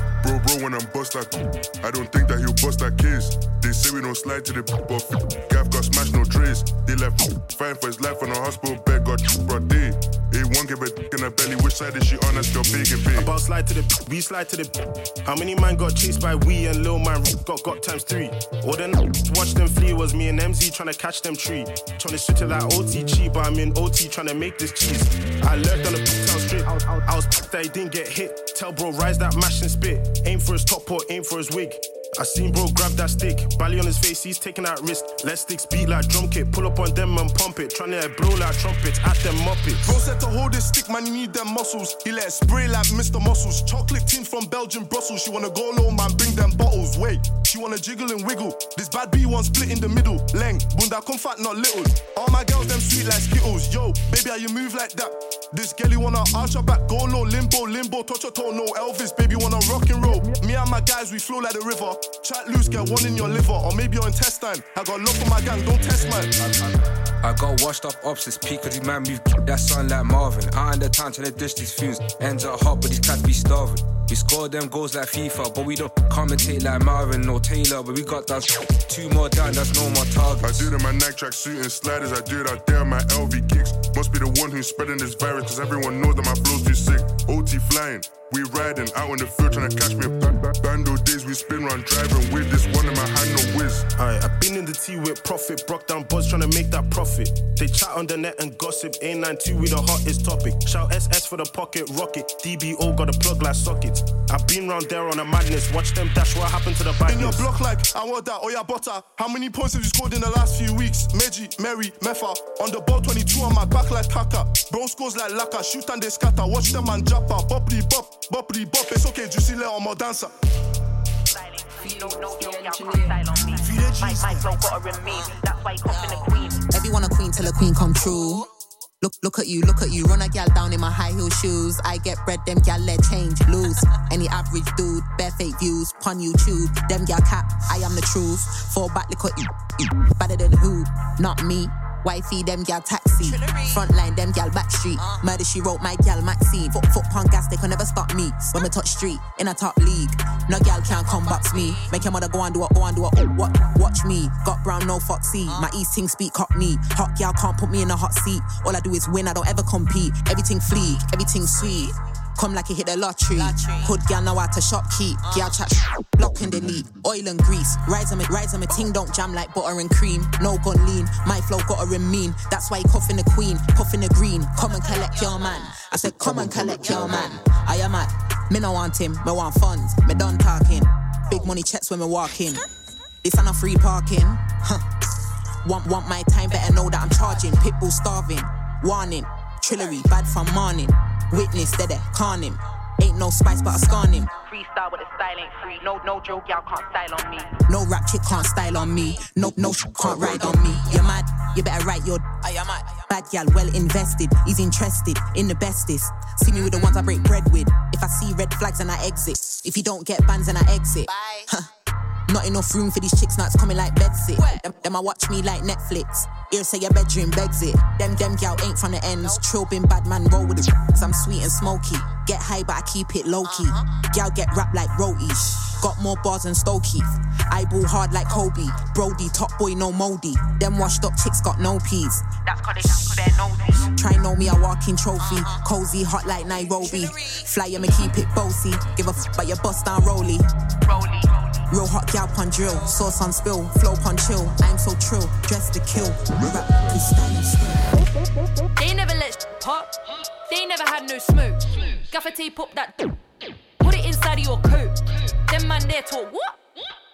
When I'm bust I don't think that he'll bust that case. They say we don't slide to the but Gav got smashed, no trace. They left fighting for his life on a hospital bed, got broad day. A1 give a in the belly, which side is she on? That's your bacon big. About slide to the we slide to the How many man got chased by we and Lil Man got got times three? All them watch them flee was me and MZ trying to catch them tree. Trying to switch it like OT cheap, but I'm in OT trying to make this cheese. I left on the I was pissed that he didn't get hit. Tell bro rise that mash and spit. Aim for his top or aim for his wig. I seen bro grab that stick, belly on his face, he's taking that risk. Let sticks beat like drum kit, pull up on them and pump it. Trying to blow like trumpets at them muppets. Bro said to hold his stick, man, need them muscles. He let spray like Mr. Muscles. Chocolate tin from Belgium, Brussels. She wanna go low, man, bring them bottles. Wait, she wanna jiggle and wiggle. This bad B one split in the middle. Leng, bunda come fat, not little. All my girls, them sweet like Skittles. Yo, baby, how you move like that? This girlie wanna arch her back, go low, limbo, limbo, touch her toe, no Elvis, baby, wanna rock and roll. Me and my guys, we flow like the river. Chat loose, get one in your liver, or maybe your intestine. I got love for my gang, don't test man. I got washed up ops, it's peak, cause these man move that son like Marvin. I in the trying to dish these fumes. Ends up hot, but these cats be starving. We score them goals like FIFA, but we don't commentate like Marvin or Taylor. But we got that two more down, that's no more targets. I do it in my Nike track suit and sliders. I do it out there my LV kicks. Must be the one who's spreading this virus, cause everyone knows that my flow's too sick. OT flying, we riding out in the field trying to catch me a ba- ba- bando days. We spin round driving with this one in my hand, Alright, I've been in the tea with profit, broke down buzz trying to make that profit. They chat on the net and gossip. A92 we the hottest topic. Shout SS for the pocket rocket. DBO got a plug like sockets. I've been round there on a madness. Watch them dash. What happened to the bike. In your block like, I want that, oh yeah, butter. How many points have you scored in the last few weeks? Meji, Mary, Mefa. On the ball 22 on my back like Kaka. Bro scores like Laka, shoot and they scatter. Watch them man japper. Boppity bop, boppity bop. It's okay, juicy let on me. my dancer. Everyone a queen till a queen come true. Look, look at you, look at you. Run a gal down in my high heel shoes. I get bread, them gal let change, lose. Any average dude, bare fake views, pun YouTube. Them gal cap, I am the truth. Fall back, look at you, you. Better than who? Not me. Wifey, them gal taxi. Frontline, them gal backstreet. Murder, she wrote my gal Maxine. Foot, foot punk gas, they can never stop me. When we touch street, in a top league. No gal can't come box me. Make your mother go and do it, go and do it. Oh, what? Watch me. Got brown, no foxy. My East ting speak cockney. Hot gal can't put me in a hot seat. All I do is win, I don't ever compete. Everything fleek, everything sweet. Come like it hit the lottery. Hood gal know how to shopkeep. Uh. Gal chat block and delete. Oil and grease. Rise on me, rise on me. Ting don't jam like butter and cream. No gun lean. My flow got a mean. That's why he coughing the queen, puffing the green. Come and collect your man. I said, come and collect your man. I am mad. Me no want him. Me want funds. Me done talking. Big money checks when me walk in. This ain't a free parking. Huh. Want want my time, better know that I'm charging. Pitbull starving. Warning. Trillery, bad from morning. Witness, dead, can him. Ain't no spice, but I scan him. freestyle, with a style ain't free. No, no joke, y'all can't style on me. No rap chick can't style on me. No, no sh- can't ride on me. You're mad, you better write your. I am mad. Bad gal, well invested. He's interested in the bestest. See me with the ones I break bread with. If I see red flags and I exit. If you don't get bands and I exit. Huh. Not enough room for these chicks, now it's coming like bedsit. Them, them I watch me like Netflix. Ear say your bedroom begs it. Them them gal ain't from the ends. Trilbin bad man roll with the cause I'm sweet and smoky. Get high but I keep it low key. Gal get wrapped like roties. Got more bars than Stokey. Eyeball hard like Kobe. Brody, top boy, no moldy. Them washed up chicks got no peas. That's cause they they're. Try know me, I walk in trophy. Uh-huh. Cozy, hot like Nairobi. Fly, me keep it bossy. Give a f, but your bust down rolly. Real hot gal pun drill. Sauce on spill, flow pun chill. I'm so trill, dressed to kill. Rap. They never let pop. They never had no smoke. Gaffer tape up that. Put it inside of your coat. Them man there talk what?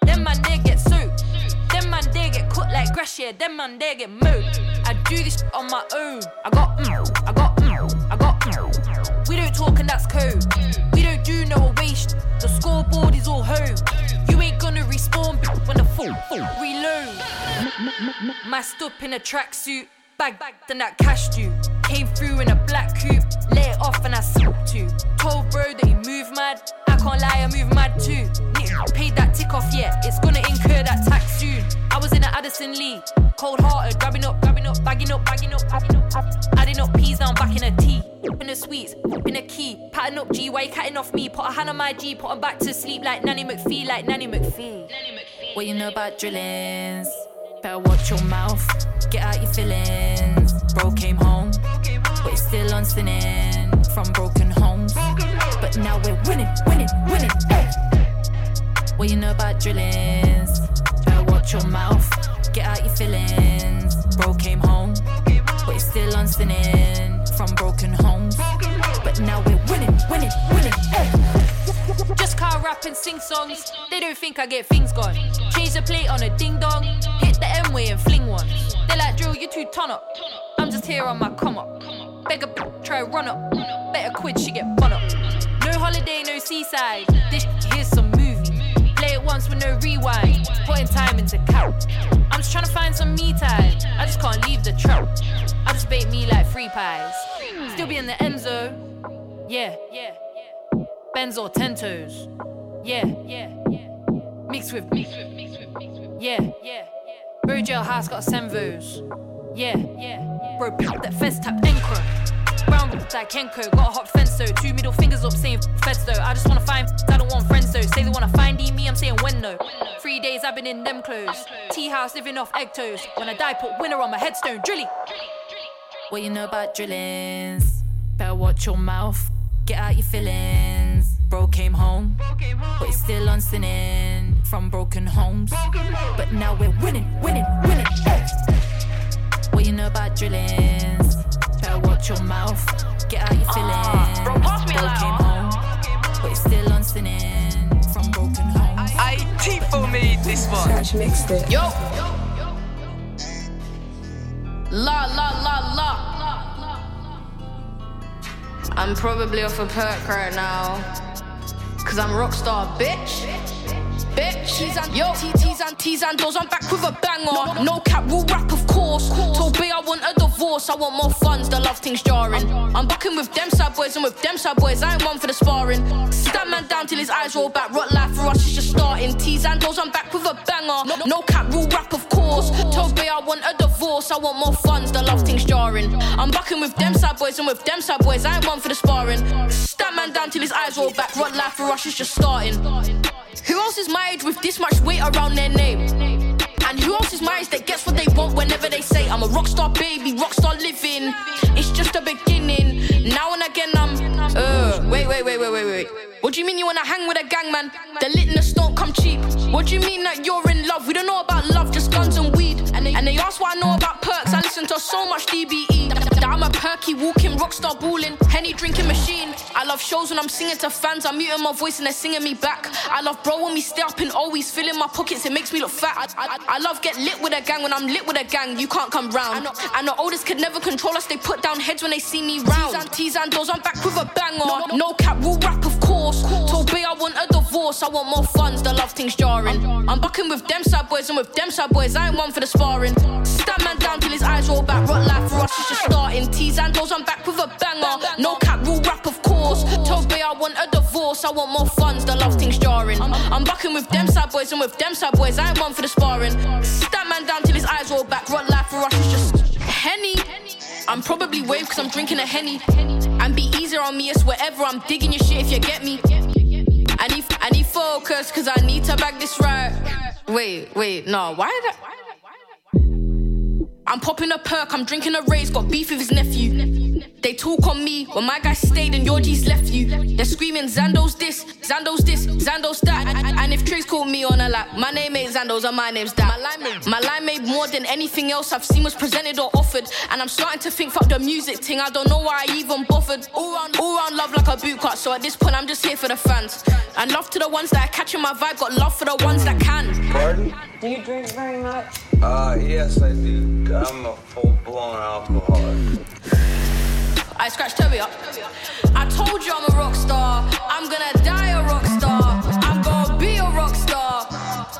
Them man there get soaked. Them man there get cut like grass, yeah. Them man there get mowed. I do this on my own. I got mm, I got mm, I got talk and that's code. We don't do no sh- The scoreboard is all home. You ain't gonna respawn when the full reload. Masked up in a tracksuit, bag than that cash you. Came through in a black coupe, lay it off and I slipped to. Told bro that he move mad, I can't lie, I move mad too. Paid that tick off yet, it's gonna incur that tax soon. I was in a Addison Lee, cold hearted, grabbing up, up, bagging up, bagging up, bagging up, adding up peas down back in a tea. In the sweets, in a key, patting up G, why you catting off me? Put a hand on my G, put him back to sleep like Nanny McPhee, like Nanny McPhee. What you know about drillings? Better watch your mouth, get out your feelings. Bro came home, but he's still on sinning from broken homes. But now we're winning, winning, winning. What you know about drillings? Better watch your mouth, get out your feelings. Bro came home, but he's still on sinning from broken homes. But now we're winning, winning, winning. Hey. Just car rap and sing songs. They don't think I get things gone. Change the plate on a ding dong. Hit the M way and fling one. They like drill, you too ton up. I'm just here on my come up. Beg a b- try run up. Better quit, she get bun up. No holiday, no seaside. This it once with no rewind. Putting time into count. I'm just trying to find some me time. I just can't leave the trap. I just bake me like free pies. Still be in the end zone. Yeah, yeah. Benz or Tentos. Yeah, yeah. Mixed with, mixed with, mixed with, mixed with. Yeah, yeah. Bro jailhouse got Semvos. Yeah, yeah. Bro, that fez tap anchor. Brown like Kenko, got a hot fence though. Two middle fingers up saying feds though. I just wanna find, I don't want friends though. Say they wanna find me, I'm saying when though. Three days I've been in them clothes. Tea house living off egg toast. When I die, put winner on my headstone. Drilly. What you know about drillings? Better watch your mouth. Get out your feelings. Bro came home, but he's still on sinning from broken homes. But now we're winning, winning, winning. What you know about drillings? Better watch your mouth. Get out your feelings. Ah, bro, came home, but he's still on sinning from broken homes. I Tifo made this one. Scratch mixed it. Yo. La la la la. I'm probably off a perk right now. Cause I'm rockstar, bitch. Bitch. T's and yo, T's and T's and doors. I'm back with a banger. No cap, rule rap, of course. Told B I want a divorce. I want more funds. The love thing's jarring. I'm bucking with them side boys and with them side boys. I ain't one for the sparring. That man down till his eyes roll back. Rot life for us is just starting. T's and doors. I'm back with a banger. No, no cap, rule rap, of course. Told B I want a divorce. I want more funds. The love thing's jarring. I'm bucking with them side boys and with them side boys. I ain't one for the sparring. That man down till his eyes roll back. Rot life for us is just starting. Who else is my age with this much weight around their name? And who else is my age that gets what they want whenever they say I'm a rockstar baby, rockstar living? It's just a beginning. Now and again I'm uh wait wait wait wait wait wait. What do you mean you wanna hang with a gang man? The litness don't come cheap. What do you mean that you're in love? We don't know about love, just guns and weed. And they, ask what I know about perks. I listen to so much DBE that I'm a perky walking rockstar balling, henny drinking machine. I love shows when I'm singing to fans. I'm muting my voice and they're singing me back. I love bro when we stay up and always filling my pockets. It makes me look fat. I, I, I love get lit with a gang when I'm lit with a gang. You can't come round. And the, and the oldest could never control us. They put down heads when they see me round. T's and T's and doors. I'm back with a banger. No cap, rule rap of course. Told Bay I want a divorce. I want more funds. The love thing's jarring. I'm bucking with them side boys and with them side boys. I ain't one for the sparring. Stab man down till his eyes roll back. Rot life for us is just starting. T's and doors. I'm back with a banger. No cap, rule rap of course. Told Bay I want a divorce. I want more funds. The love thing's jarring. I'm bucking with them side boys and with them side boys. I ain't one for the sparring. Stab man down till his eyes roll back. Rot life for us is just henny. I'm probably wave cause I'm drinking a henny. And be easier on me, it's wherever I'm digging your shit if you get me. I need, I need focus cause I need to back this right. Wait, wait, no, why did I? I'm popping a perk, I'm drinking a raise, got beef with his nephew. They talk on me when my guy stayed and your G's left you. They're screaming Zando's this, Zando's this, Zando's that. And, and if Trace called me on a lap, my name ain't Zando's and my name's that. My line, made, my line made more than anything else I've seen was presented or offered. And I'm starting to think, fuck the music thing, I don't know why I even bothered. All round, all round love like a boot cut, so at this point I'm just here for the fans. And love to the ones that are catching my vibe, got love for the ones that can. Pardon? Do you drink very much? Uh, yes, I do. I'm a full blown alcoholic. I scratched Toby up. I told you I'm a rock star. I'm gonna die a rock star. I'm gonna be a rock star,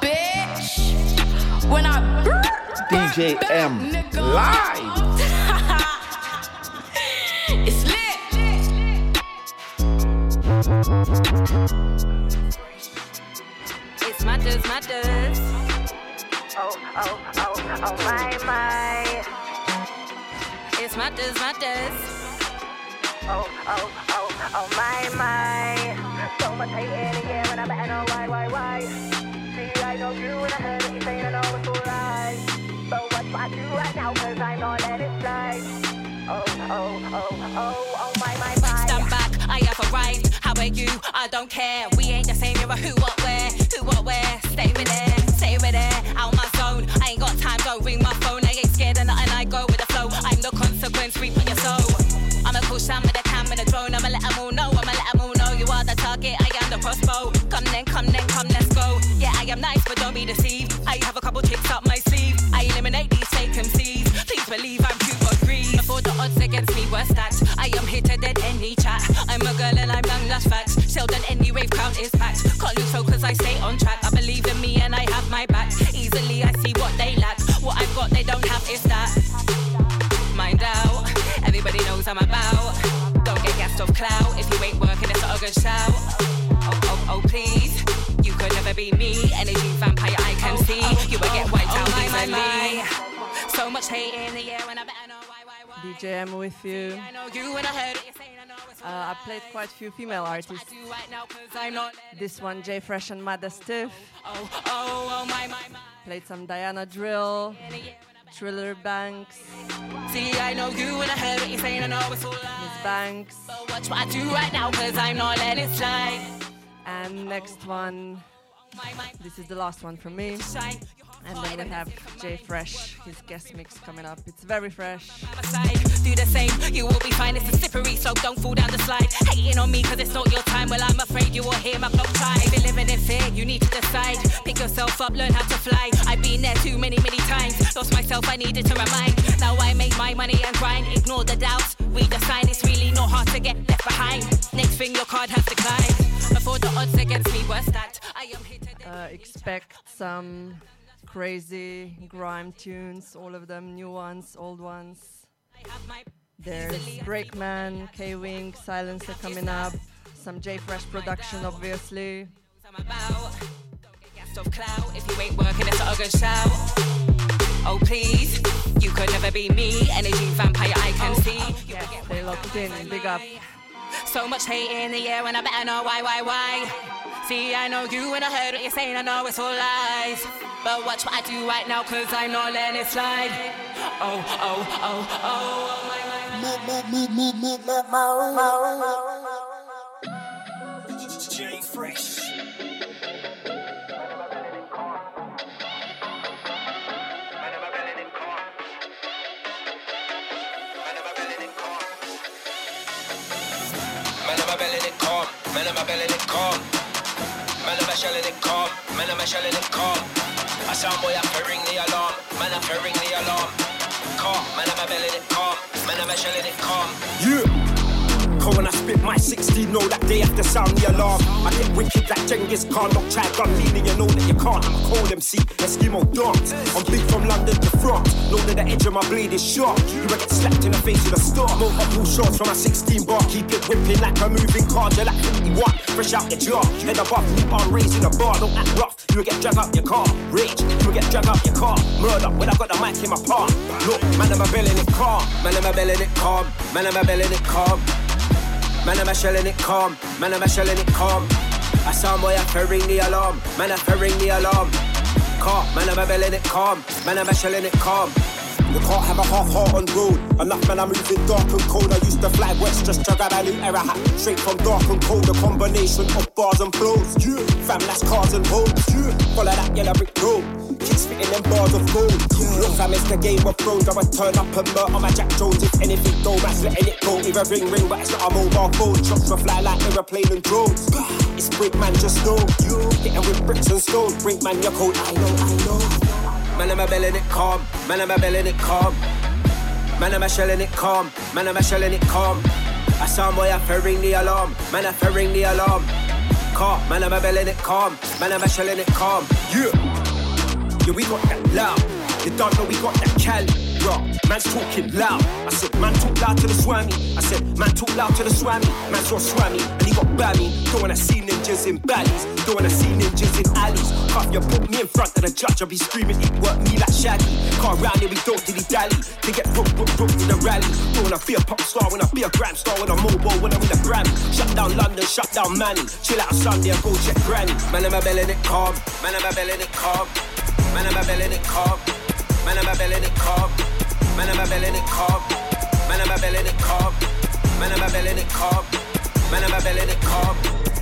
bitch. When I DJ M live. it's lit. It's matters, matters. Oh, oh, oh, oh, my, my. It's matters, matters. Oh, oh, oh, oh, my, my. So much hate in the air, and I better know why, why, why. See, I know you, and I heard what you saying, I know it's alright. But what do I do right now, cause I know that it's slide. Oh, oh, oh, oh, oh, my, my, my. Stand back, I have arrived. How are you? I don't care. We ain't the same, you're a who, what, where. Who, what, where. Stay with it, stay with it. Out my zone. I ain't got time, don't ring my phone. I ain't scared of nothing, I go with the flow. I'm the consequence, reap Come then, come let's go. Yeah, I am nice, but don't be deceived. I have a couple tricks up my sleeve. I eliminate these MCs. Please believe I'm cute but green. Before the odds against me were stacked, I am here to dead any chat. I'm a girl and I'm young, that's facts. Sheldon, any rave crowd is packed. Can't lose focus, I stay on track. I believe in me and I have my back. Easily, I see what they lack. What I've got, they don't have is that. Mind out, everybody knows I'm about. Don't get gassed off clout. If you ain't working, it's not a good shout. Oh, oh, oh, please. Never be me. Energy vampire, I can see. You will get wiped out easily. So much hate in the air, and I better know why, why, why. DJ Emm with you. I know you and I heard it. Uh, I played quite a few female artists. Right now, cause I'm not. This one, J Fresh and Mada Stiff. Oh, oh, oh. Played some Diana Drill, Thriller Banks, See, I know you and I heard what you're saying. I know it's all Miss. Banks, But watch what I do right now, cause I'm not letting it slide. and next one. This is the last one from me. And then we have Jay Fresh, his guest mix coming up. It's very fresh. Do the same, you will be fine. It's a slippery slope, don't fall down the slide. Hating on me cause it's not your time. Well, I'm afraid you will hear my clock chime. You're living in fear, you need to decide. Pick yourself up, learn how to fly. I've been there too many, many times. Lost myself, I needed to remind. Now I make my money and grind. Ignore the doubts, read the sign. It's really not hard to get left behind. Next thing, your card has declined. Before the odds against me were stacked, I am here to Uh, expect some crazy grime tunes, all of them, new ones, old ones. There's Breakman, K Wing, Silencer coming up, some J Fresh production, obviously. gassed off clout. If you ain't working, it's not a good shout. Oh please, you could never be me. Energy vampire, I can see. You will get They locked in, big up. So much hate in the air, and I better know why, why, why. See, I know you and I heard what you're saying, I know it's all lies. But watch what I do right now, cause I'm not letting it slide. Oh, oh, oh, oh, oh my, my, Man, I'm a belly, they calm. Man, I'm a belly, they calm. Man, I'm actually them calm. I sound boy, I'm ring the alarm. Man, I'm ring the alarm. Calm, man, I'm a belly, calm. Man, I'm actually calm. Yeah. When I spit my 16, know that they have to sound the alarm. I get wicked like Genghis Khan, not try gun leaning, you know that you can't. I'm a cold MC, Eskimo dance. I'm big from London to France. Know that the edge of my blade is sharp. You will get slapped in the face with a star. No uphill shots from my 16 bar, keep it whipping like a moving car. You're like 51, fresh out your jar. Head above, keep on raising the bar, don't act rough. You will get dragged out your car. Rage, you will get dragged out your car. Murder, when I got the mic in my palm. Look, man, I'm a belling it calm. Man, I'm a belling it calm. Man, I'm a belling it calm. Man, I'm a shelling it calm. Man, I'm a shelling it calm. I saw boy, I to ring the alarm. Man, I to ring the alarm. Calm. Man, I'm a belling it calm. Man, I'm a shelling it calm. You can't have a half heart on road. Enough man, I'm moving dark and cold. I used to fly west just to grab a new era hat. Straight from dark and cold, a combination of bars and flows. Yeah. Fam, that's cars and homes. Yeah. Follow that yellow brick road. Kids fitting them bars of gold. Yeah. Look, fam, it's the game of thrones. I would turn up and murder on my Jack Jones. If anything, though, man's letting it go. Either ring, ring, but it's not a mobile phone. Shots will fly like aeroplane and drones. It's brick man, just know. You hitting with bricks and stone. Brick man, you're cold. I know, I know. Man, I'm a belling it calm. Man, I'm a belling it calm. Man, I'm a shelling it calm. Man, I'm a shelling it calm. I saw boy, I to ring the alarm. Man, I to ring the alarm. Calm. Man, I'm a belling it calm. Man, I'm a shelling it calm. Yeah. Yeah, we got that loud. You don't know we got that Cali. Bro, man's talking loud. I said, man talk loud to the swami. I said, man talk loud to the swammy. Man saw swammy and he got bammy. Don't wanna see ninjas in valleys. Don't wanna see ninjas in alleys. Cuff you put me in front of the judge. I'll be screaming, it work me like Shaggy. Car round here, we don't dilly dally. To get broke, broke, broke in the rally. Don't wanna be a pop star, wanna be a gram star. When I'm mobile, when I'm in the Grammy. Shut down London, shut down Manny. Chill out Sunday and go check Granny. Man, I'm a belling it calm. Man, I'm a belling it calm. Man, I'm a belly the cob. Man, I'm a belly the cob. Man, I'm belly the cob. Man, I'm belly the cob. Man, I'm belly the cob. Man, I'm belly the cob.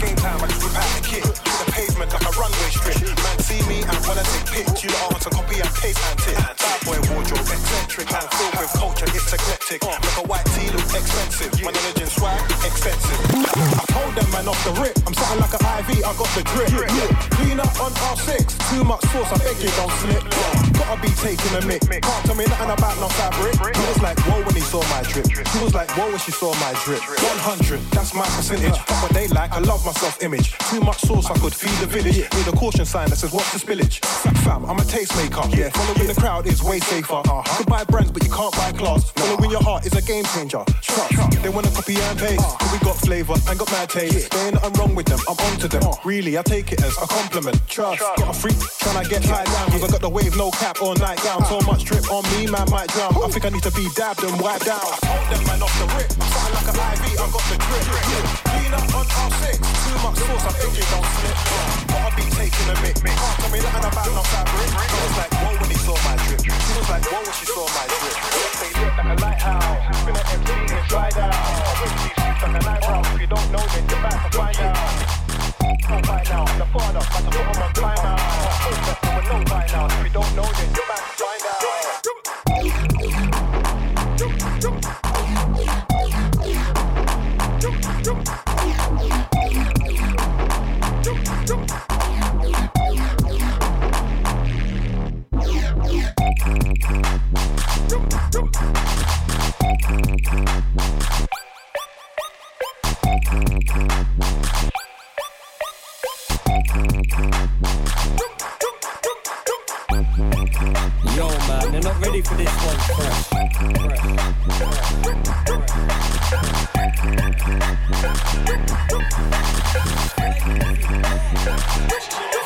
Game time, I just rip out the kit. The pavement like a runway strip. Man, see me and wanna take pics. You lot to copy and paste and tip. Bad boy wardrobe, eccentric. Man, filled with culture, it's eclectic. Make a white tee look expensive. My knowledge and swag, expensive. I told them man off the rip. I'm something like an IV, I got the drip. Clean up on R6. Too much sauce, I beg you don't slip. Gotta be taking a mic. Can't tell me nothing about no fabric. He was like, whoa when he saw my drip. He was like, whoa when she saw my drip. 100, that's my percentage. Fuck what they like, I love my self image. Too much sauce, I could feed the village. Need a caution sign that says, what's the spillage? Fam, I'm a tastemaker. Yeah, following the crowd is way safer. Uh-huh. You can buy brands, but you can't buy class. Following your heart is a game changer. Trust, they wanna copy and paste. But we got flavor and got mad taste. There ain't nothing wrong with them, I'm onto them. Really, I take it as a compliment. Trust, got a freak, tryna get tied down. Cause I got the wave, no cap or night gown. So much drip on me, man might drown. I think I need to be dabbed and wiped out. I them man off the rip. Something like an IV, I got the drip. Clean up on R6. Too much sauce, I think you don't slip. Gotta be taking a mic. Can't tell me nothing about no fabric. He was like, whoa when he saw my drip. She was like, whoa when she saw my drip. They lit like a lighthouse. Spin an MC inside out. I rip these youths like a knife out. If you don't know, then you're back to find out. Know by now, I'm the father, about to put on time out. I hope that they would know by now. Yo, man, they're not ready for this one.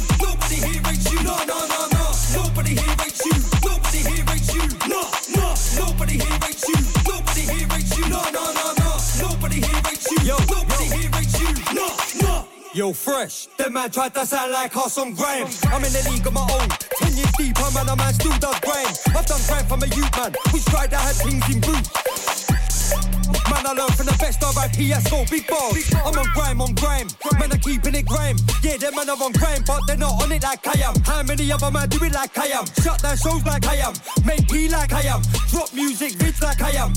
Yo, fresh. Them man tried to sound like Carson Graham. I'm in the league of my own. Ten years deep, I'm man, a man still does grime. I've done grime from a youth man. Which tried I had things in boot. Man, I learned from the best of IPSO, big balls. I'm on grime, on grime. Man, I'm keeping it grime. Yeah, them man are on grime, but they're not on it like I am. How many other man do it like I am? Shut down shows like I am. Make P like I am. Drop music, bitch like I am.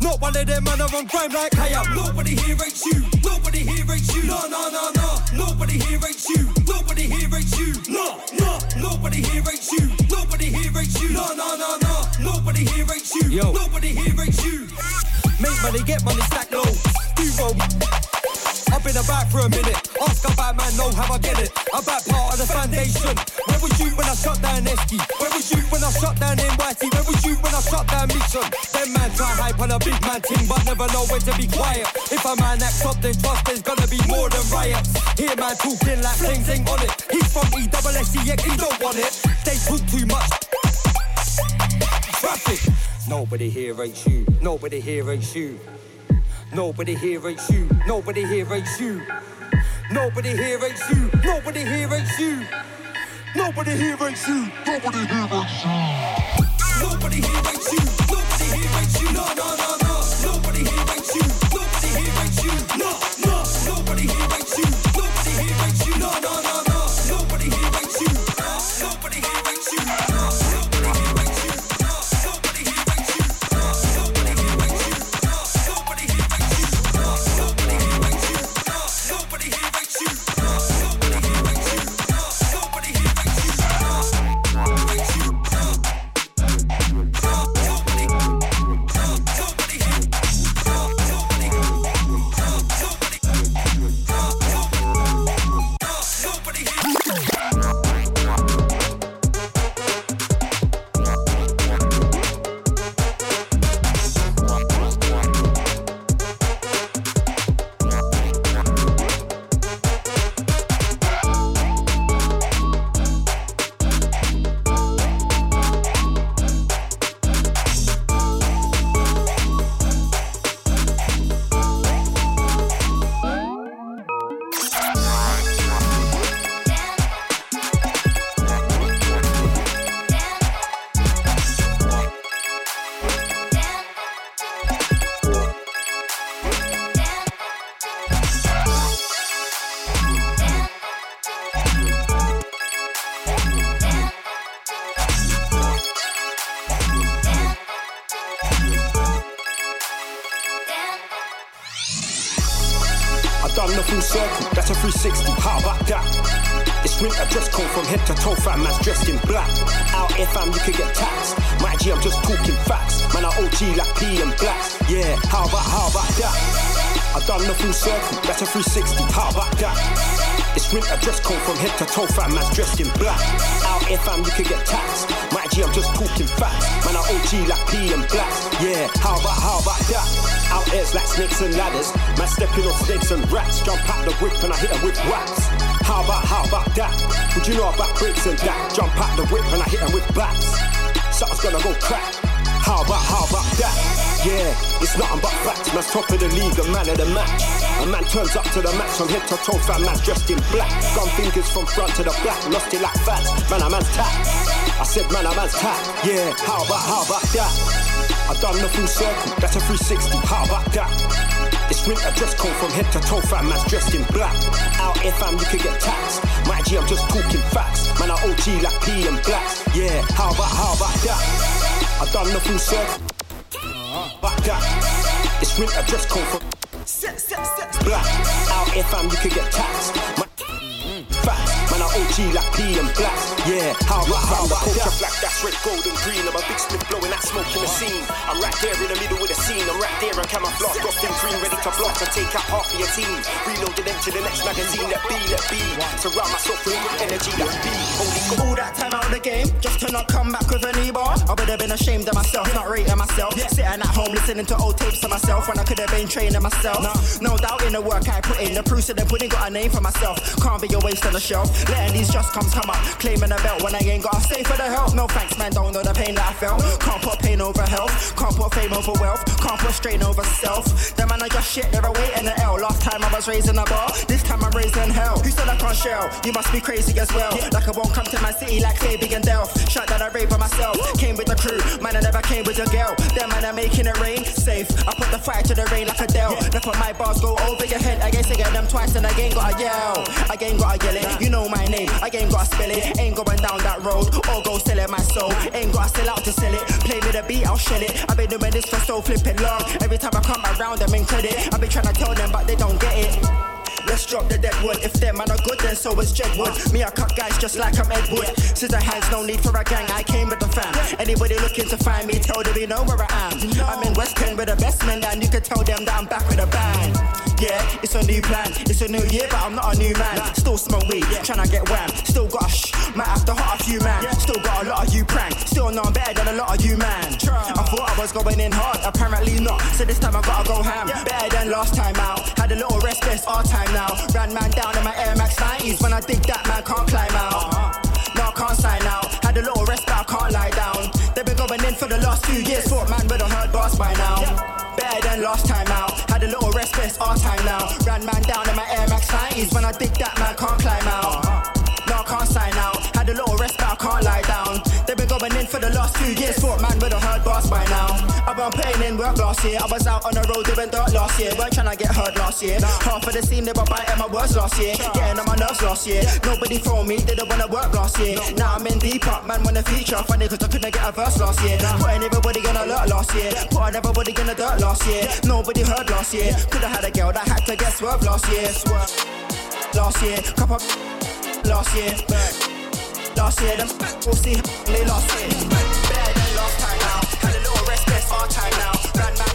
Not one of them man are on grime like I am. Nobody here rates you. Nobody here rates you. No, no, no, no. Nobody here rates you. Nobody here rates you. No, no. Nobody here rates you. Nobody here rates you. No, no, no, no. Nobody here rates you. Yo. Nobody here rates you. Make money, get money, stack low. Roll. I've been about for a minute. Ask about man, know how I get it. I'm part of the foundation. Where was you when I shut down Esky? Where was you when I shut down NYC? Where was you when I shut down Mission? Them man try hype on a big man team, but never know when to be quiet. If a man acts up, then trust there's gonna be more than riots. Hear man talking like things ain't on it. He's from E double S E X, he don't want it. They talk too much. Traffic. Nobody here rates you. Nobody here rates you. Nobody here rates you. Nobody here rates you. Nobody here rates you. Nobody here rates you. Nobody here rates you. Nobody here rates you. Nobody here rates you. Nobody here rates you. No, no, no, Jump out the whip and I hit 'em with wax. How about, how about that? Would you know about bricks and that? Jump out the whip and I hit 'em with bats. Something's gonna go crack. How about, how about that? Yeah, it's nothing but facts. Man's top of the league, a man of the match. A man turns up to the match from head to toe, fam. Man's dressed in black. Gun fingers from front to the back. Lost it like fats. Man, a man's tapped. I said, man, a man's tapped. Yeah, how about, how about that? I've done the full circle, that's a 360. How about that? It's winter dress code from head to toe, fam. Man's dressed in black. Out here, fam, you can get taxed. My G, I'm just talking facts. Man, I OG like P and blacks. Yeah, how about, how about that? I've done the full circle. Back that. It's winter dress code for black. Out here, fam, you can get taxed. OG like P and black. Yeah, how about how about culture black? That's red, gold, and green. I'm a big split blowing that smoke in the scene. I'm right there in the middle with the scene. I'm right there and camouflage, got thin green, ready to block and take out half of your team. Reloading them to the next magazine. Let be, let be. Surround myself with energy. Let be. Holy All that time out of the game, just to not come back with any bar. I would have been ashamed of myself, not rating myself. Yeah. Sitting at home listening to old tapes of myself when I could have been training myself. No doubt in the work I put in, the proofs of the pudding got a name for myself. Can't be a waste on the shelf. Letting these just comes come up, claiming a belt when I ain't got a stay for the help. No thanks, man, don't know the pain that I felt. Can't put pain over health, can't put fame over wealth, can't put strain over self. The man I just shit, they're awaiting the L. Last time I was raising a bar, this time I'm raising hell. You said I can't shell? You must be crazy as well. Like I won't come to my city like Fabian Delph. Shot that I rape by myself. Came with the crew, man, I never came with your girl. Them man are making it rain, safe. I put the fire to the rain like a. Now put my bars go over your head. I guess I get them twice and I ain't got a yell. I ain't got a yell it. You know my name, I ain't got to spell it. Ain't going down that road or go selling my soul. Ain't got to sell out to sell it. Play me the beat, I'll shell it. I've been doing this for so flipping long. Every time I come around, them in credit. I've been trying to tell them, but they don't get it. Let's drop the dead wood. If them are good, then so is Jedwood. Me, I cut guys just like I'm Ed Wood. Scissor hands, no need for a gang. I came with the fam. Anybody looking to find me, tell them you know where I am. I'm in West End with the best men, and you can tell them that I'm back with a bang. Yeah, it's a new plan. It's a new year, but I'm not a new man. Still smoke weed, tryna get wham. Still got a shh, might have to hot a few man. Still got a lot of you prank. Still know I'm better than a lot of you man. I thought I was going in hard, apparently not. So this time I gotta go ham. Better than last time out. Had a little rest, but it's time now. Ran man down in my Air Max 90s. When I dig that man can't climb out. Uh-huh. No, I can't sign out. Had a little rest, but I can't lie down. They've been going in for the last two years. Thought man would have heard bars by now. Better than last time out. Had a little rest, but it's our time now. Ran man down in my Air Max 90s. When I dig that man can't climb out. Uh-huh. No, I can't sign out. Had a little rest, but I can't lie down. They've been going in for the last two years. Thought man would have heard bars by now. Been putting in work last year. I was out on the road doing dirt last year. Weren't trying to get heard last year. Half of the scene they were biting my words last year. Getting on my nerves last year. Nobody for me, didn't wanna work last year. Now I'm in deep up, man, wanna feature. Funny cause I couldn't get a verse last year. Putting everybody in alert last year. Putting everybody in the dirt last year. Nobody heard last year. Could've had a girl that had to get swerved last year. Swerve. Last year, couple last year. Last year, them we'll see they last year. Best time now. Ran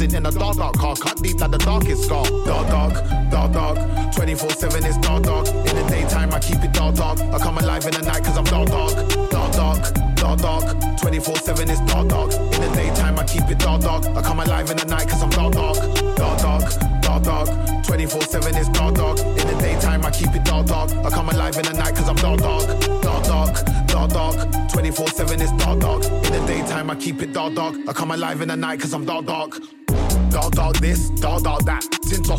dancing in a dark, dark car. Cut deep like the darkest scar. Dark, dark, dark, dark. 24 7 is dark, dark. In the daytime, I keep it dark, dark. I come alive in the night cause I'm dark, dark. Dark, dark, dark, dark. 24 7 is dark, dark. In the daytime, I keep it dark, dark. I come alive in the night cause I'm dark, dark. Dark, dark, dark, dark. 24 7 is dark, dark. In the daytime, I keep it dark, dark. I come alive in the night cause I'm dark, dark. Dark, dark, dark, dark. 24 7 is dark, dark. In the daytime, I keep it dark, dark. I come alive in the night cause I'm dark, dark. Dog, dog this, dog, dog that. Since I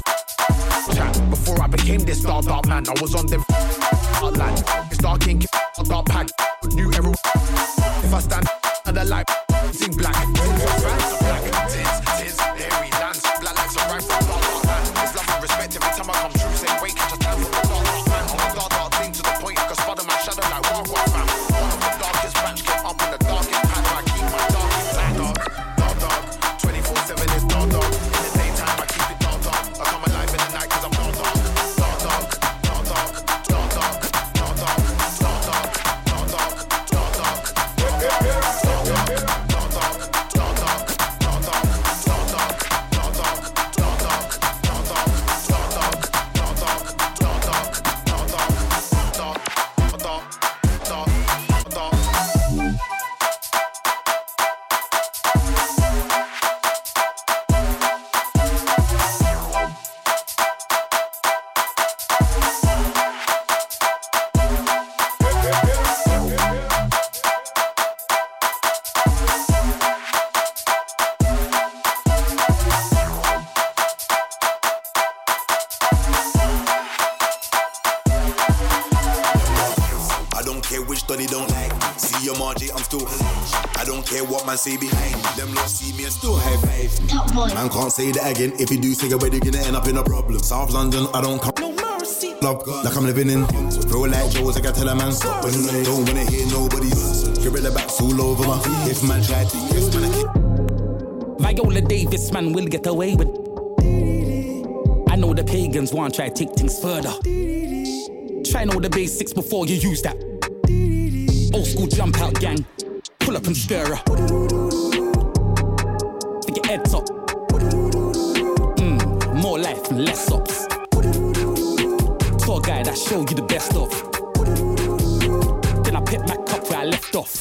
chat before I became this dog, dog man, I was on them hard line. It's dark ink, dark pack, new era. If I stand and the light, sing black. Can't say that again. If you do say it, you're gonna end up in a problem. South London, I don't come. No mercy. Love, God, like I'm living in. Throw like Joe's, I gotta tell a man stop. When I don't wanna hear nobody's. Gorilla backs all over my feet. If man tried to, yes, man, I keep. Viola Davis, man, will get away with. I know the pagans want try take things further. Try know the basics before you use that. Old school jump out gang, pull up and stir up. And less ups. Tour guy that show you the best of. Then I pick back up where I left off.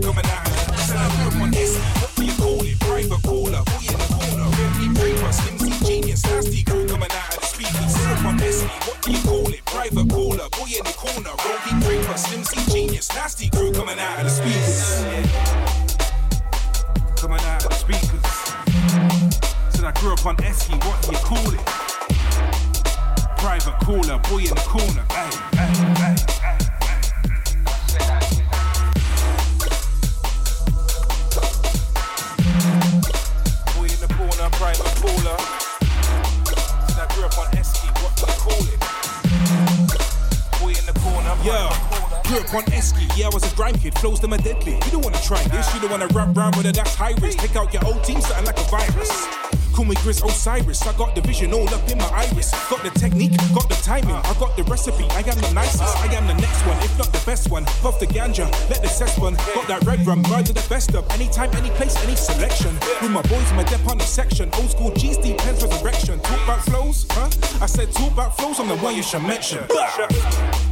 Boy in the corner. Rolling creamer. Slim genius. Nasty crew coming out of the speakers. Coming out of the speakers. Said I grew up on Esky, what do you call it? Private cooler, boy in the corner. Ay, Grew up on Esky, yeah, I was a grime kid, flows them a deadly. You don't wanna try this, you don't wanna rap round with a that's high risk. Take out your old team, something like a virus. Call me Grizz Osiris, I got the vision all up in my iris. Got the technique, got the timing, I got the recipe. I am the nicest, I am the next one, if not the best one. Puff the ganja, let the cess one. Got that red rum, ride to the best of. Anytime, any place, any selection. With my boys, my dep on the section. Old school G's, deep pens resurrection. Talk about flows, huh? I said talk about flows, I'm the one you should mention. Bah!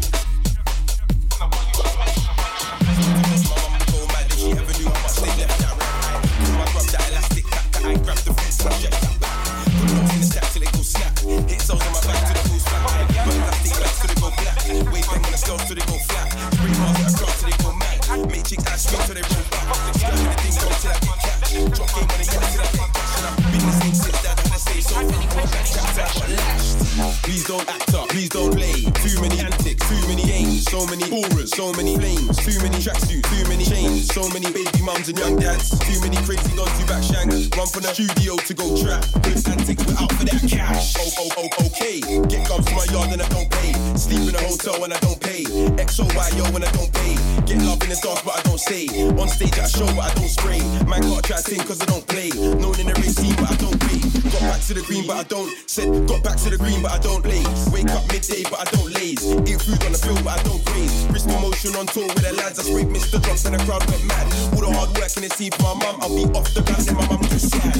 So many baby mums and young dads, too many crazy dons who back shanks. Run from the studio to go trap. With antics, we're out for that cash. Oh, oh, oh, okay. Get gums to my yard and I don't pay. Sleep in a hotel when I don't pay. XOYO when I don't pay. Get love in the dance, but I don't say. On stage a show, but I don't spray. Man, gotta try to sing cause I don't play. Known in the race scene, but I don't pay. Got back to the green, but I don't. Said got back to the green, but I don't blaze. Wake up midday, but I don't laze. Eat food on the field, but I don't graze. Risk motion on tour with the lads. I scrape Mr. Drops and the crowd went mad. All the hard work in the team for my mum. I'll be off the ground, then my mum just sad.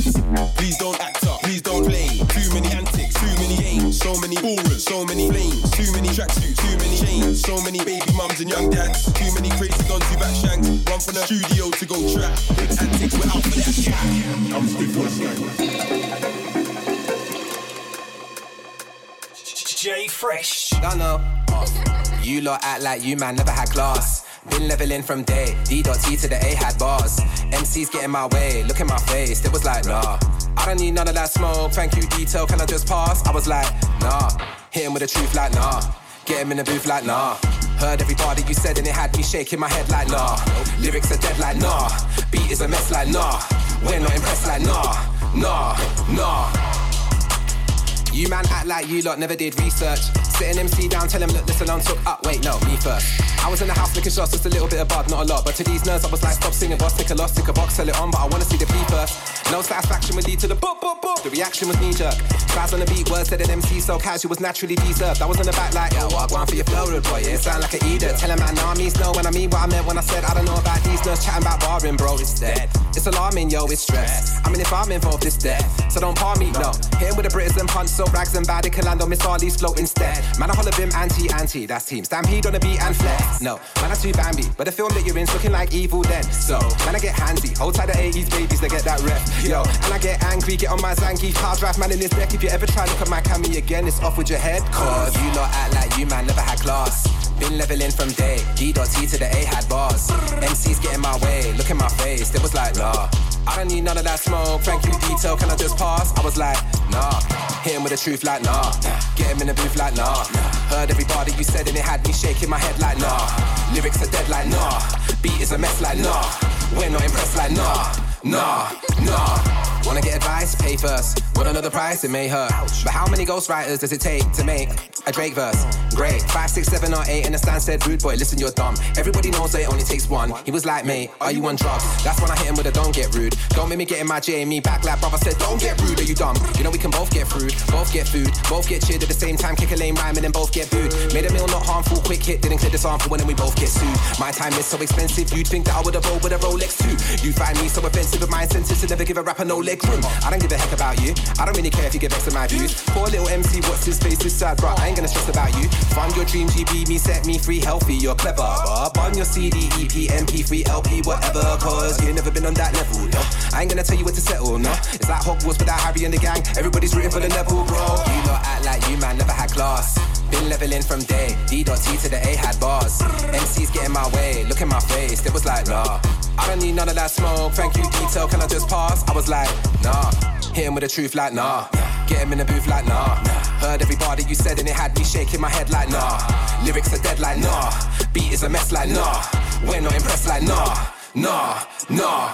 Please don't act up, please don't play. Too many antics, too many aims, so many ballers, so many flames, too many tracksuits, too many chains, so many baby mums and young dads, too many crazy guns who back shanks. Run from the studio to go trap. Big antics, we're out for that. I'm stiff for J Fresh. Don't know. You lot act like you man never had class. Been leveling from day, D dot T to the A had bars. MC's getting my way, look in my face, it was like, nah. I don't need none of that smoke, thank you, detail, can I just pass? I was like, nah. Hit him with the truth like, nah. Get him in the booth like, nah. Heard every bar that you said and it had me shaking my head like, nah. Lyrics are dead like, nah. Beat is a mess like, nah. We're not impressed like, nah. Nah, nah. You man act like you lot never did research. Sitting MC down, tell him, look, this alone took up. Wait, no, me first. I was in the house licking shots, just a little bit of bud, not a lot. But to these nerds, I was like, stop singing, boss, take a loss, take a box, sell it on. But I wanna see the P first. No satisfaction would lead to the boop, boop, boop. The reaction was knee jerk. Fast on the beat, words said an MC so casual was naturally deserved. I was in the back like, yo, what, one for your flow, rude boy. It sound like an eater. Tell him, man, nah, no. When I mean what I meant when I said, I don't know about these nerds chatting about barring, bro. It's dead. It's alarming, yo, it's stress. I mean, if I'm involved, it's death. So don't palm me, no. Hit him with the Brits and punch, so rags and bad, it can land on Miss Harley's float instead. Man, I holler bim, anti, anti, that's team. Stampede on the beat and flex. No, man, I too Bambi, but the film that you're in's looking like evil then. So, man, I get handy. Hold tight the 80s babies, they get that rep. Yo, and I get angry, get on my Zangi. Cars drive man in his neck. If you ever try to at my cammy again, it's off with your head. Cause you lot act like you, man, never had class. Been leveling from day, D dot T to the A had bars. MC's getting my way, look in my face, it was like, nah. I don't need none of that smoke, thank you, detail, can I just pass? I was like, nah. Hit him with the truth like, nah. Get him in the booth like, nah. Heard every bar that you said and it had me shaking my head like, nah. Lyrics are dead like, nah. Beat is a mess like, nah. We're not impressed like, nah. Nah, nah. Wanna get advice? Pay first. Wanna know the price? It may hurt. But how many ghostwriters does it take to make a Drake verse? Great. Five, six, seven, or eight, and the stand said, rude boy, listen, you're dumb. Everybody knows that it only takes one. He was like, mate, are you on drugs? That's when I hit him with a don't get rude. Don't make me get in my Jamie back like brother said, don't get rude, are you dumb? You know we can both get through, both get food, both get cheered at the same time, kick a lame rhyme and then both get booed. Made a meal not harmful, quick hit, didn't clear sample when then we both get sued. My time is so expensive, you'd think that I would've rolled with a Rolex too. You find me so offensive with my sentence to never give a rapper no leg room. I don't give a heck about you. I don't really care if you get vexed with my views. Poor little MC, what's his face is sad, bro. I ain't gonna stress about you. Find your dream, GB me, set me free, healthy, you're clever. But on your CD, EP, MP3, LP, whatever, cause you never been on that level, no. I ain't gonna tell you where to settle, no. It's like Hogwarts without Harry and the gang. Everybody's rooting for the Neville, bro. You lot act like you, man, never had class. Been leveling from day, D dot T to the A had bars. MC's getting my way, look in my face, it was like, nah. I don't need none of that smoke, thank you, detail, can I just pass? I was like, nah. Hit him with the truth like, nah. Get him in the booth like, nah. Heard every bar that you said and it had me shaking my head like, nah. Lyrics are dead like, nah. Beat is a mess like, nah. We're not impressed like, nah. Nah, nah.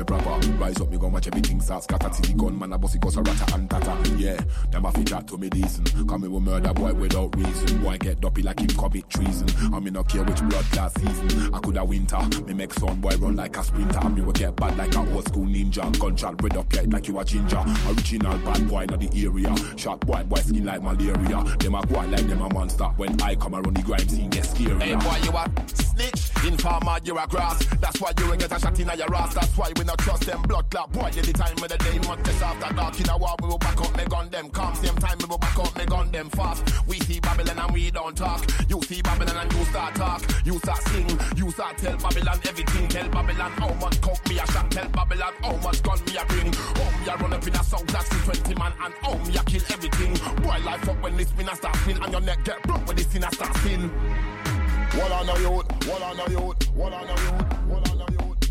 me proper. Rise up, me go watch everything start scatter. See the gun, man, a bossy goes a rata and tata. Yeah, them to chat to me decent. Come me will murder boy without reason. Boy get dopey like him commit treason. I me not care which blood class season. I coulda winter. Me make son boy run like a sprinter. Me will get bad like a old school ninja. Gunshot red up like you a ginger. Original bad boy in the area. Shot boy, boy skin like malaria. Them a go like them a monster. When I come around the grime scene, get scary. Hey boy, you a snitch. Informer, you a grass. That's why you will get a shot in your ass. That's why we not trust them blood clot. Boy, any time of the day, month just after dark. In a war, we will back up, me gun them. Come same time, we will back up, me gun them fast. We see Babylon and we don't talk. You see Babylon and you start talk. You start sing. You start tell Babylon everything. Tell Babylon how much coke me a shot. Tell Babylon how much gun me a bring. How me a run up in a south that's 20 man and how me a kill everything. Boy, life up when this a start spin and your neck get broke when this a start spin. What on the youth? What on the youth? What on the youth?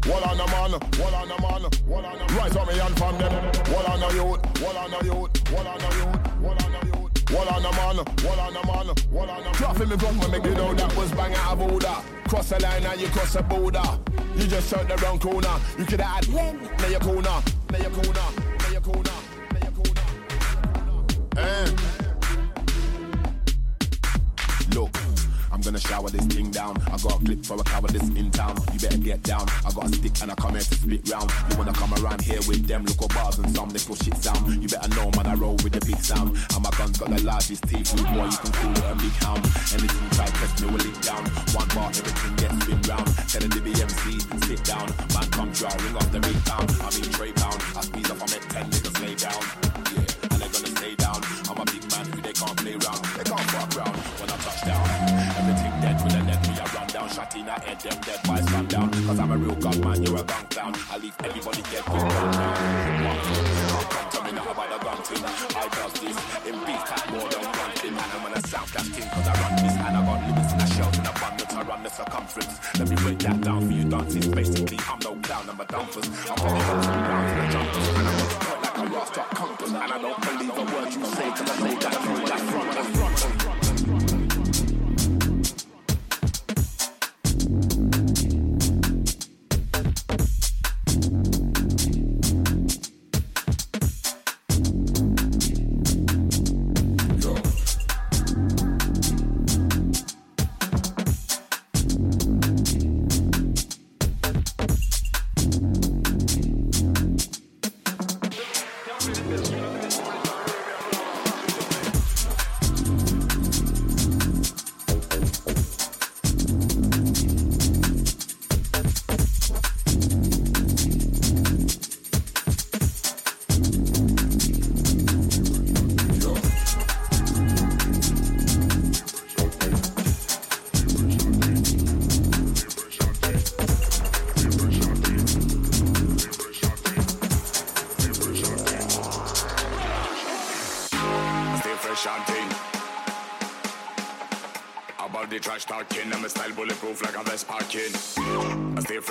What on the youth? What on the man? What on the man? What on the Right on me and from them. What on the youth? What on the youth? What on the youth? What on the youth? What on the man? What on the man? What on the Dropping me gun when me get out that was bang out of order. Cross the line and you cross the border. You just turned the wrong corner. You could have had one. Now your corner. Now your corner. Now your corner. Now your corner. Eh. Look. I'm gonna shower this thing down. I got a clip for a cowardice in town. You better get down. I got a stick and I come here to split round. You wanna come around here with them local bars and some little shit sound. You better know, man, I roll with the big sound. And my gun's got the largest teeth. With boy, you can call it a big hound. Anything try test me will lick down. One bar, everything gets spin round. Tell the BMC, sit down. Man, come try, ring off the big pound. I mean, Trey pound. I squeeze up, I make 10 niggas Shot in head, them dead boys run down. Cause I'm a real gun man, you're a gun clown. I leave everybody dead with gun down. Come to me now about the gun thing. I does this in beef, cat more than one thing. And I'm on a sound clash thing cause I run this. And I got limits in a shells in abundance. I run the circumference. Let me break that down for you dances. Basically, I'm no clown, I'm a dumpers. I'm the hills down to the jumpers. And I'm on the like a roster compass. And I don't believe a word you say cause I know that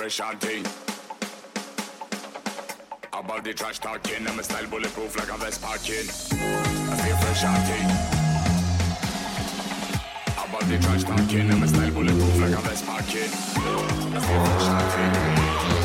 And clean. About the trash talking, and my style bulletproof like a vest parking. I stay fresh and clean. About the trash talking, I'm a style bulletproof like a vest parking. I stay fresh and clean.